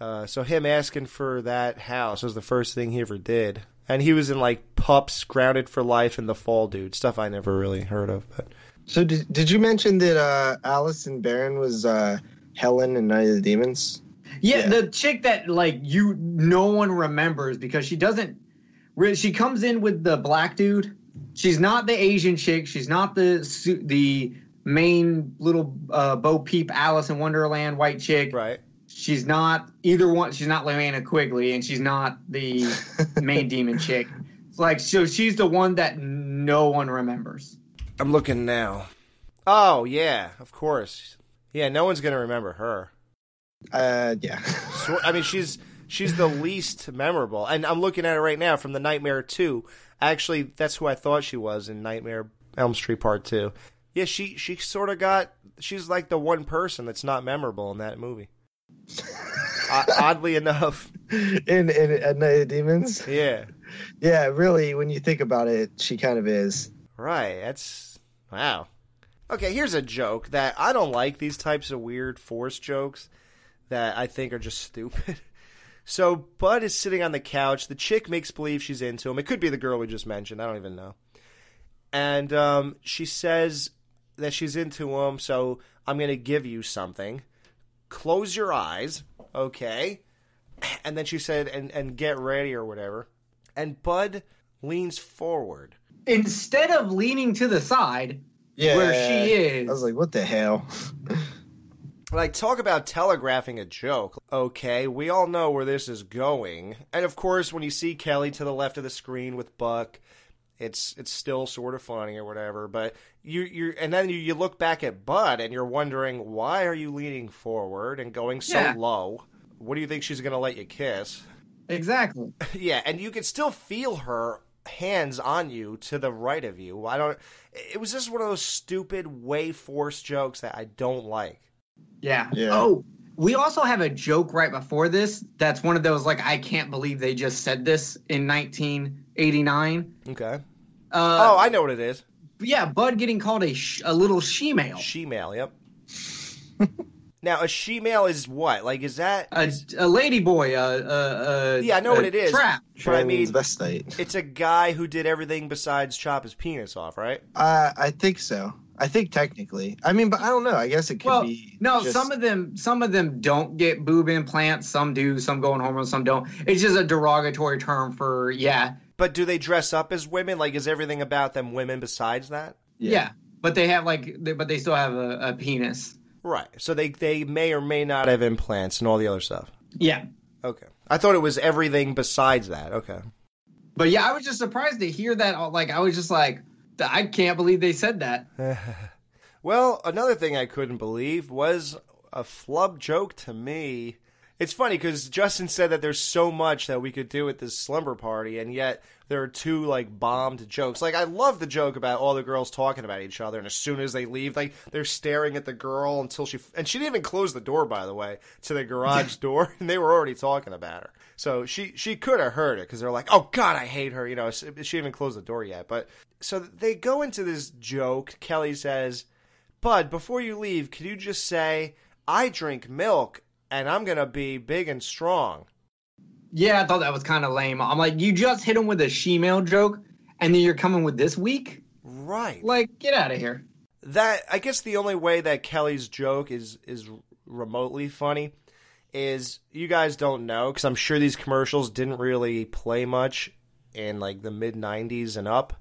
S7: Uh, so him asking for that house was the first thing he ever did, and he was in like Pups, Grounded for Life, and The Fall Dude stuff I never really heard of. But
S9: So did, did you mention that uh, Allison Barron was uh, Helen in Night of the Demons?
S8: Yeah, the chick that like you no one remembers because she doesn't. Re- She comes in with the black dude. She's not the Asian chick. She's not the the main little uh, Bo Peep Alice in Wonderland white chick.
S7: Right.
S8: She's not either one. She's not Linnea Quigley, and she's not the main demon chick. It's like so she's the one that no one remembers.
S7: I'm looking now. Oh yeah, of course. Yeah, no one's gonna remember her.
S9: Uh, yeah.
S7: So, I mean, she's she's the least memorable, and I'm looking at it right now from the Nightmare Two. Actually, that's who I thought she was in Nightmare Elm Street Part Two. Yeah, she she sort of got. She's like the one person that's not memorable in that movie. O- oddly enough,
S9: in in at Night of Demons.
S7: Yeah.
S9: Yeah, really, when you think about it, she kind of is.
S7: Right. That's wow. Okay, here's a joke that I don't like these types of weird force jokes that I think are just stupid. So Bud is sitting on the couch. The chick makes believe she's into him. It could be the girl we just mentioned. I don't even know. And um, she says that she's into him. So I'm going to give you something. Close your eyes, okay? And then she said, and and get ready or whatever. And Bud leans forward.
S8: Instead of leaning to the side,
S9: Yeah,
S8: where she is.
S9: I was like, what the hell?
S7: Like, talk about telegraphing a joke. Okay, we all know where this is going. And of course, when you see Kelly to the left of the screen with Buck, it's it's still sort of funny or whatever. But you you and then you, you look back at Bud and you're wondering why are you leaning forward and going so
S8: Yeah.
S7: low? What do you think she's gonna let you kiss?
S8: Exactly.
S7: yeah, and you can still feel her hands on you to the right of you. I don't. It was just one of those stupid way force jokes that I don't like.
S8: Yeah.
S7: Yeah.
S8: Oh, we also have a joke right before this. That's one of those like I can't believe they just said this in 1989.
S7: Okay.
S8: Uh,
S7: oh, I know what it is.
S8: Yeah, Bud getting called a sh- a little she-male.
S7: She-male. Yep. now a she-male is what? Like, is that
S8: a, a lady boy? Uh, uh, uh,
S7: Yeah, I know
S8: a
S7: what it is.
S8: Trap.
S7: But I mean,
S9: Transvestite.
S7: it's a guy who did everything besides chop his penis off, right?
S9: Uh, I think so. I think technically. I mean, but I don't know. I guess it could
S8: Well,
S9: be.
S8: no,
S9: just-
S8: some of them, some of them don't get boob implants. Some do. Some go on hormones. Some don't. It's just a derogatory term for yeah,
S7: But do they dress up as women? Like, is everything about them women besides that?
S8: yeah. But they have like, they, but they still have a, a penis.
S7: Right. So they they may or may not have implants and all the other stuff.
S8: Yeah.
S7: Okay. I thought it was everything besides that. Okay.
S8: But yeah, I was just surprised to hear that. Like, I was just like, I can't believe they said that.
S7: well, another thing I couldn't believe was a flub joke to me. It's funny because Justin said that there's so much that we could do at this slumber party, and yet there are two like bombed jokes. Like I love the joke about all the girls talking about each other, and as soon as they leave, like they're staring at the girl until she and she didn't even close the door, by the way, to the garage door, and they were already talking about her. So she she could have heard it because they're like, oh god, I hate her. You know, she didn't even close the door yet. But so they go into this joke. Kelly says, Bud, before you leave, could you just say, I drink milk and I'm going to be big and strong?
S8: Yeah, I thought that was kind of lame. I'm like, you just hit him with a she-male joke, and then you're coming with this week?
S7: Right.
S8: Like, get out of here.
S7: That I guess the only way that Kelly's joke is is remotely funny is you guys don't know because I'm sure these commercials didn't really play much in like the mid 90s and up,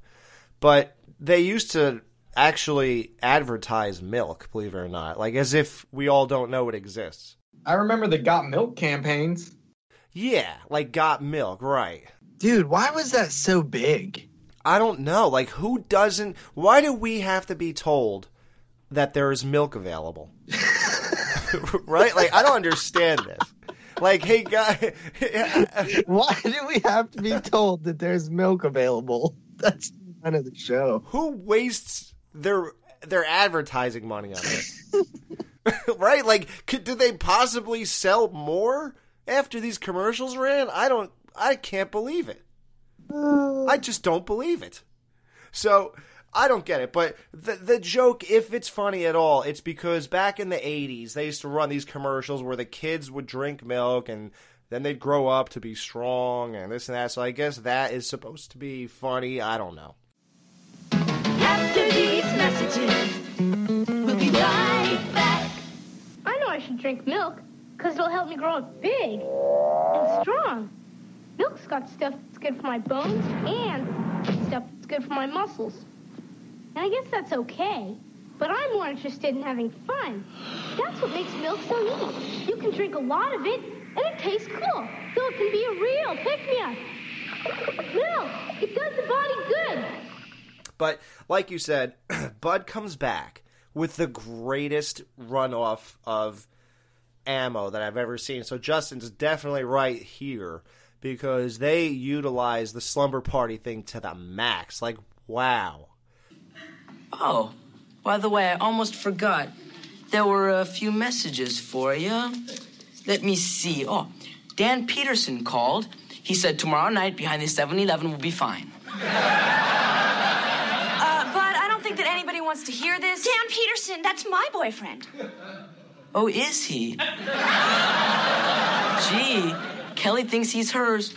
S7: but they used to actually advertise milk, believe it or not, like as if we all don't know it exists.
S8: I remember the Got Milk campaigns.
S7: Yeah, like got milk, right.
S9: Dude, why was that so big?
S7: I don't know. Like, who doesn't? Why do we have to be told that there is milk available? right? Like, I don't understand this. Like, hey, guy.
S9: Why do we have to be told that there's milk available? That's kind of the show.
S7: Who wastes their their advertising money on this? right? Like, could, did they possibly sell more after these commercials ran? I don't. I can't believe it. Uh. I just don't believe it. So I don't get it. But the the joke, if it's funny at all, it's because back in the '80s they used to run these commercials where the kids would drink milk and then they'd grow up to be strong and this and that. So I guess that is supposed to be funny. I don't know.
S16: After these messages, we'll be right back. I know I should drink milk because it'll help me grow up big and strong. Milk's got stuff that's good for my bones and stuff that's good for my muscles. And I guess that's okay. But I'm more interested in having fun. That's what makes milk so neat. You can drink a lot of it, and it tastes cool. So it can be a real pick-me-up. Milk, it does the body good.
S7: But like you said, Bud comes back with the greatest runoff of ammo that I've ever seen. So Justin's definitely right here because they utilize the slumber party thing to the max. Like, wow.
S14: Oh, by the way, I almost forgot. There were a few messages for you. Let me see. Oh, Dan Peterson called. He said tomorrow night behind the 7 Eleven will be fine.
S2: Uh, but I don't think that anybody wants to hear this.
S1: Dan Peterson, that's my boyfriend.
S14: Oh, is he? Gee, Kelly thinks he's hers.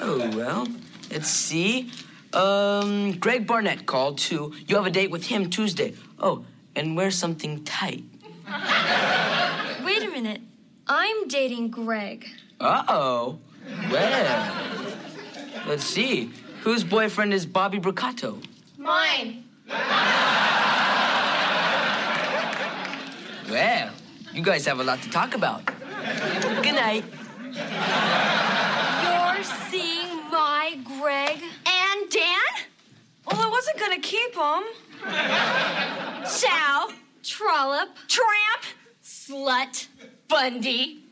S14: Oh, well, let's see. Um, Greg Barnett called too. You have a date with him Tuesday. Oh, and wear something tight.
S17: Wait a minute. I'm dating Greg.
S14: Uh oh. Well, let's see. Whose boyfriend is Bobby Bricotto?
S17: Mine.
S14: Well, you guys have a lot to talk about. Good night.
S17: You're seeing my Greg?
S1: And Dan?
S2: Well, gonna keep him.
S1: Sal?
S17: Trollop.
S1: Tramp? Slut? Bundy?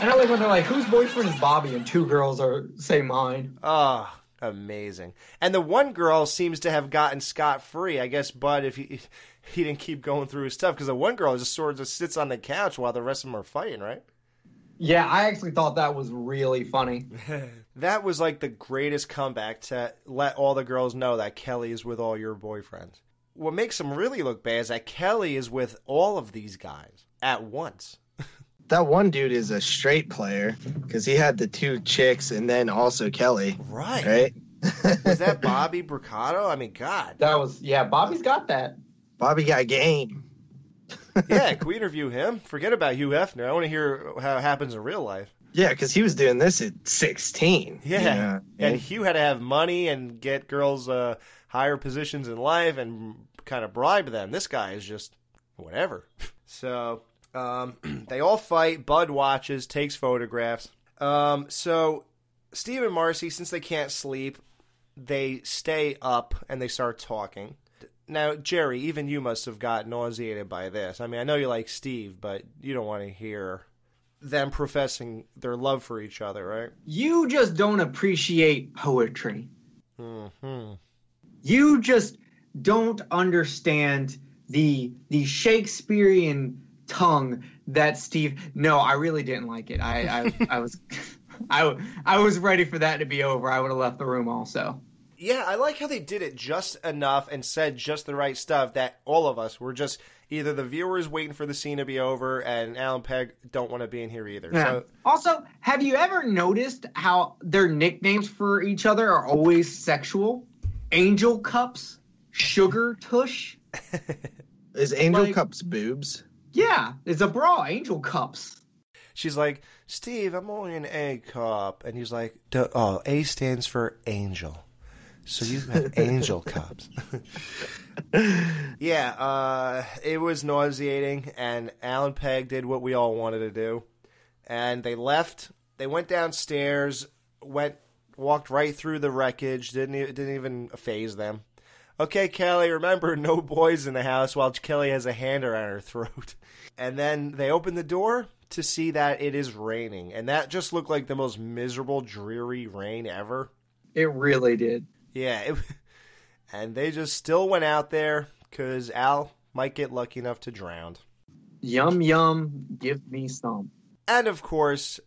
S8: And I like when they're like, whose boyfriend is Bobby? And two girls are say mine.
S7: Oh, amazing. And the one girl seems to have gotten scot free. I guess Bud, if he he didn't keep going through his stuff, because the one girl just sort of just sits on the couch while the rest of them are fighting, right?
S8: Yeah, I actually thought that was really funny.
S7: that was like the greatest comeback to let all the girls know that Kelly is with all your boyfriends. What makes them really look bad is that Kelly is with all of these guys at once.
S9: that one dude is a straight player because he had the two chicks and then also Kelly.
S7: Right.
S9: Right.
S7: Was that Bobby Bricado? I mean, God.
S8: That was yeah. Bobby's got that.
S9: Bobby got game.
S7: Yeah, can we interview him? Forget about Hugh Hefner. I want to hear how it happens in real life.
S9: Yeah, because he was doing this at 16.
S7: Yeah.
S9: Yeah.
S7: And Hugh had to have money and get girls uh, higher positions in life and kind of bribe them. This guy is just whatever. So um, they all fight. Bud watches, takes photographs. Um, so Steve and Marcy, since they can't sleep, they stay up and they start talking. Now, Gerry, even you must have got nauseated by this. I mean, I know you like Steve, but you don't want to hear them professing their love for each other, right?
S8: You just don't appreciate poetry.
S7: hmm
S8: You just don't understand the the Shakespearean tongue that Steve. No, I really didn't like it. I I, I was I I was ready for that to be over. I would have left the room also.
S7: Yeah, I like how they did it just enough and said just the right stuff that all of us were just either the viewers waiting for the scene to be over and Al and Peg don't want to be in here either.
S8: Yeah.
S7: So
S8: Also, have you ever noticed how their nicknames for each other are always sexual? Angel cups, sugar tush.
S9: Is Angel
S8: Like-
S9: Cups boobs?
S8: Yeah, it's a bra. Angel cups.
S7: she's like, Steve, I'm only an A cup. And he's like, "Duh, oh, A stands for angel. So you have angel cups. yeah, uh, it was nauseating, and Al and Peg did what we all wanted to do. And they left. They went downstairs, went, walked right through the wreckage. Didn't e- didn't even phase them. Okay, Kelly, remember no boys in the house while Kelly has a hand around her throat. And then they open the door to see that it is raining, and that just looked like the most miserable, dreary rain ever.
S8: It really did.
S7: Yeah, it, and they just still went out there because Al might get lucky enough to drown.
S8: Yum yum, give me some.
S7: And of course,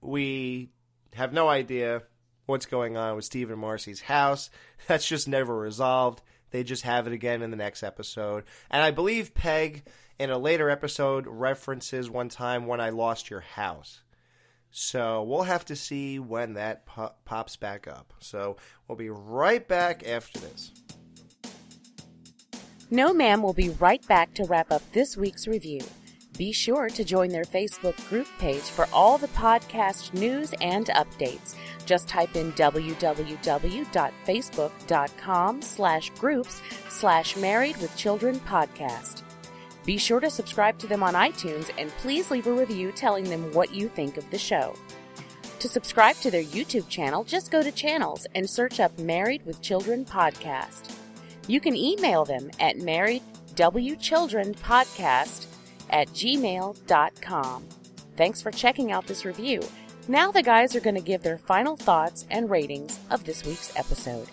S7: we have no idea what's going on with Steve and Marcy's house. That's just never resolved. They just have it again in the next episode. And I believe Peg, in a later episode, references one time when I lost your house. So we'll have to see when that po- pops back up. So we'll be right back after this.
S18: No Ma'am will be right back to wrap up this week's review. Be sure to join their Facebook group page for all the podcast news and updates. Just type in www.facebook.com slash groups slash married with children podcast. Be sure to subscribe to them on iTunes and please leave a review telling them what you think of the show. To subscribe to their YouTube channel, just go to channels and search up Married with Children podcast. You can email them at marriedwchildrenpodcast at gmail.com. Thanks for checking out this review. Now the guys are going to give their final thoughts and ratings of this week's episode.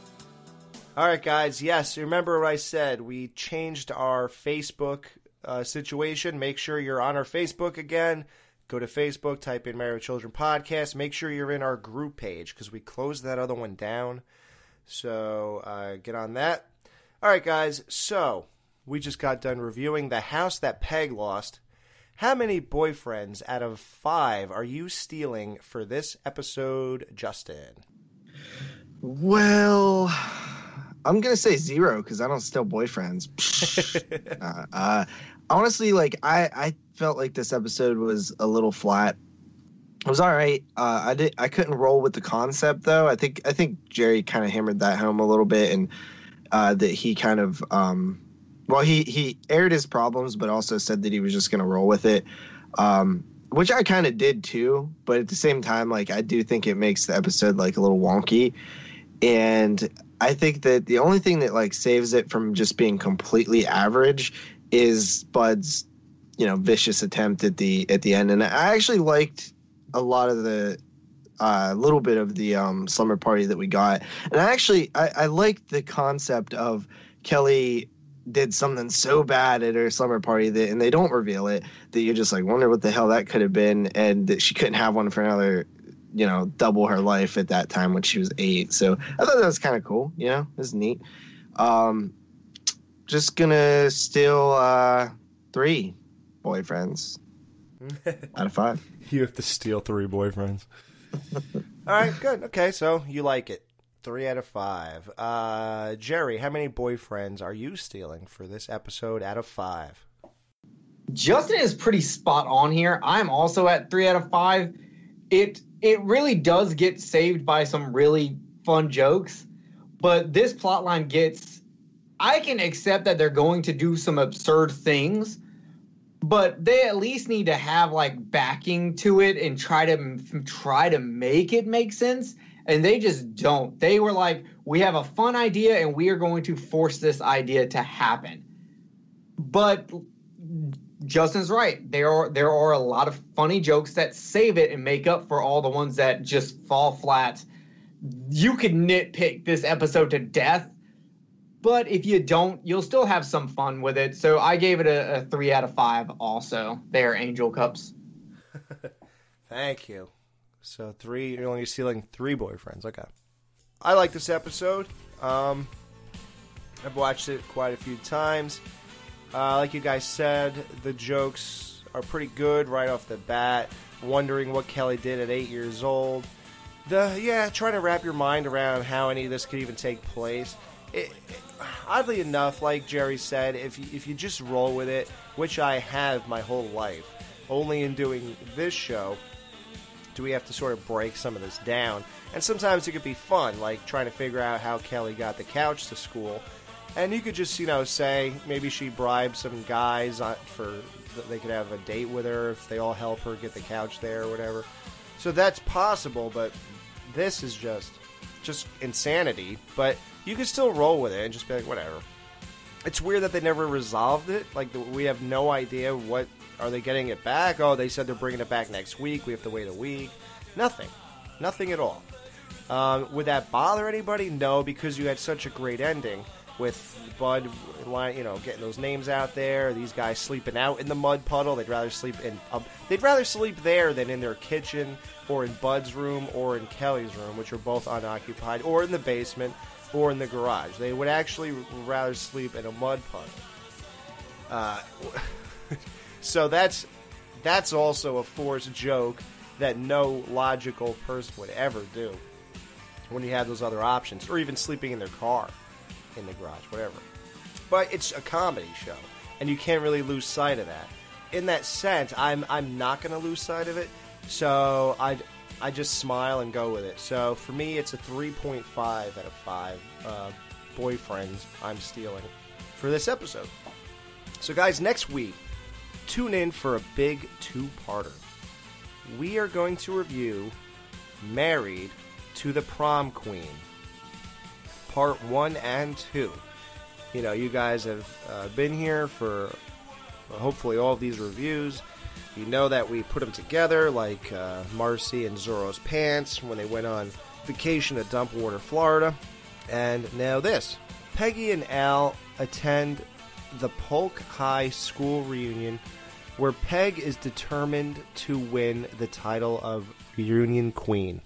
S7: All right, guys. Yes, remember what I said. We changed our Facebook uh, situation. Make sure you're on our Facebook again. Go to Facebook, type in Married with Children Podcast. Make sure you're in our group page because we closed that other one down. So uh, get on that. All right, guys. So we just got done reviewing the house that Peg lost. How many boyfriends out of five are you stealing for this episode, Justin?
S9: Well, I'm gonna say zero because I don't steal boyfriends. uh, uh, honestly, like I, I felt like this episode was a little flat. It was all right. Uh, I did. I couldn't roll with the concept though. I think. I think Gerry kind of hammered that home a little bit, and uh, that he kind of. Um, well, he he aired his problems, but also said that he was just gonna roll with it. Um, which I kind of did too, but at the same time, like I do think it makes the episode like a little wonky and I think that the only thing that like saves it from just being completely average is Bud's, you know, vicious attempt at the at the end. And I actually liked a lot of the uh, little bit of the um, slumber party that we got, and I actually I, I liked the concept of Kelly did something so bad at her slumber party that and they don't reveal it that you're just like wonder what the hell that could have been and that she couldn't have one for another you know double her life at that time when she was eight. So i thought that was kind of cool you know it was neat. Um just gonna steal uh three boyfriends Out of five.
S7: You have to steal three boyfriends. All right, good. Okay, so you like it. Three out of five. Uh, Gerry, how many boyfriends are you stealing for this episode out of five?
S8: Justin is pretty spot on here. I'm also at three out of five. It it really does get saved by some really fun jokes, but this plot line gets. I can accept that they're going to do some absurd things, but they at least need to have like backing to it and try to try to make it make sense. And they just don't. They were like, "We have a fun idea, and we are going to force this idea to happen." But Justin's right. There are there are a lot of funny jokes that save it and make up for all the ones that just fall flat. You could nitpick this episode to death, but if you don't, you'll still have some fun with it. So I gave it a, a three out of five. Also, they are Angel Cups.
S7: Thank you. So three, you're only stealing three boyfriends. Okay. I like this episode. Um, I've watched it quite a few times. Uh, like you guys said, the jokes are pretty good right off the bat. Wondering what Kelly did at eight years old. The yeah, trying to wrap your mind around how any of this could even take place. It, oddly enough, like Gerry said, if you, if you just roll with it, which I have my whole life, only in doing this show do we have to sort of break some of this down. And sometimes it could be fun, like trying to figure out how Kelly got the couch to school. And you could just, you know, say maybe she bribed some guys for that they could have a date with her if they all help her get the couch there or whatever. So that's possible, but this is just just insanity. But you can still roll with it and just be like, whatever. It's weird that they never resolved it. Like we have no idea what are they getting it back. Oh, they said they're bringing it back next week. We have to wait a week. Nothing, nothing at all. Um, would that bother anybody? No, because you had such a great ending with Bud, you know, getting those names out there. These guys sleeping out in the mud puddle. They'd rather sleep in. Um, they'd rather sleep there than in their kitchen or in Bud's room or in Kelly's room, which are both unoccupied, or in the basement or in the garage. They would actually rather sleep in a mud puddle. Uh, so that's that's also a forced joke that no logical person would ever do when you have those other options, or even sleeping in their car in the garage, whatever. But it's a comedy show, and you can't really lose sight of that. In that sense, I'm I'm not going to lose sight of it, so I I just smile and go with it. So for me, it's a 3.5 out of five uh, boyfriends I'm stealing for this episode. So guys, next week, tune in for a big two-parter. We are going to review Married to the Prom Queen, part one and two. You know, you guys have uh, been here for hopefully all of these reviews. You know that we put them together like uh, Marcy and Zorro's Pants when they went on vacation to Dumpwater, Florida. And now this. Peggy and Al attend the Polk High School reunion where Peg is determined to win the title of Reunion Queen.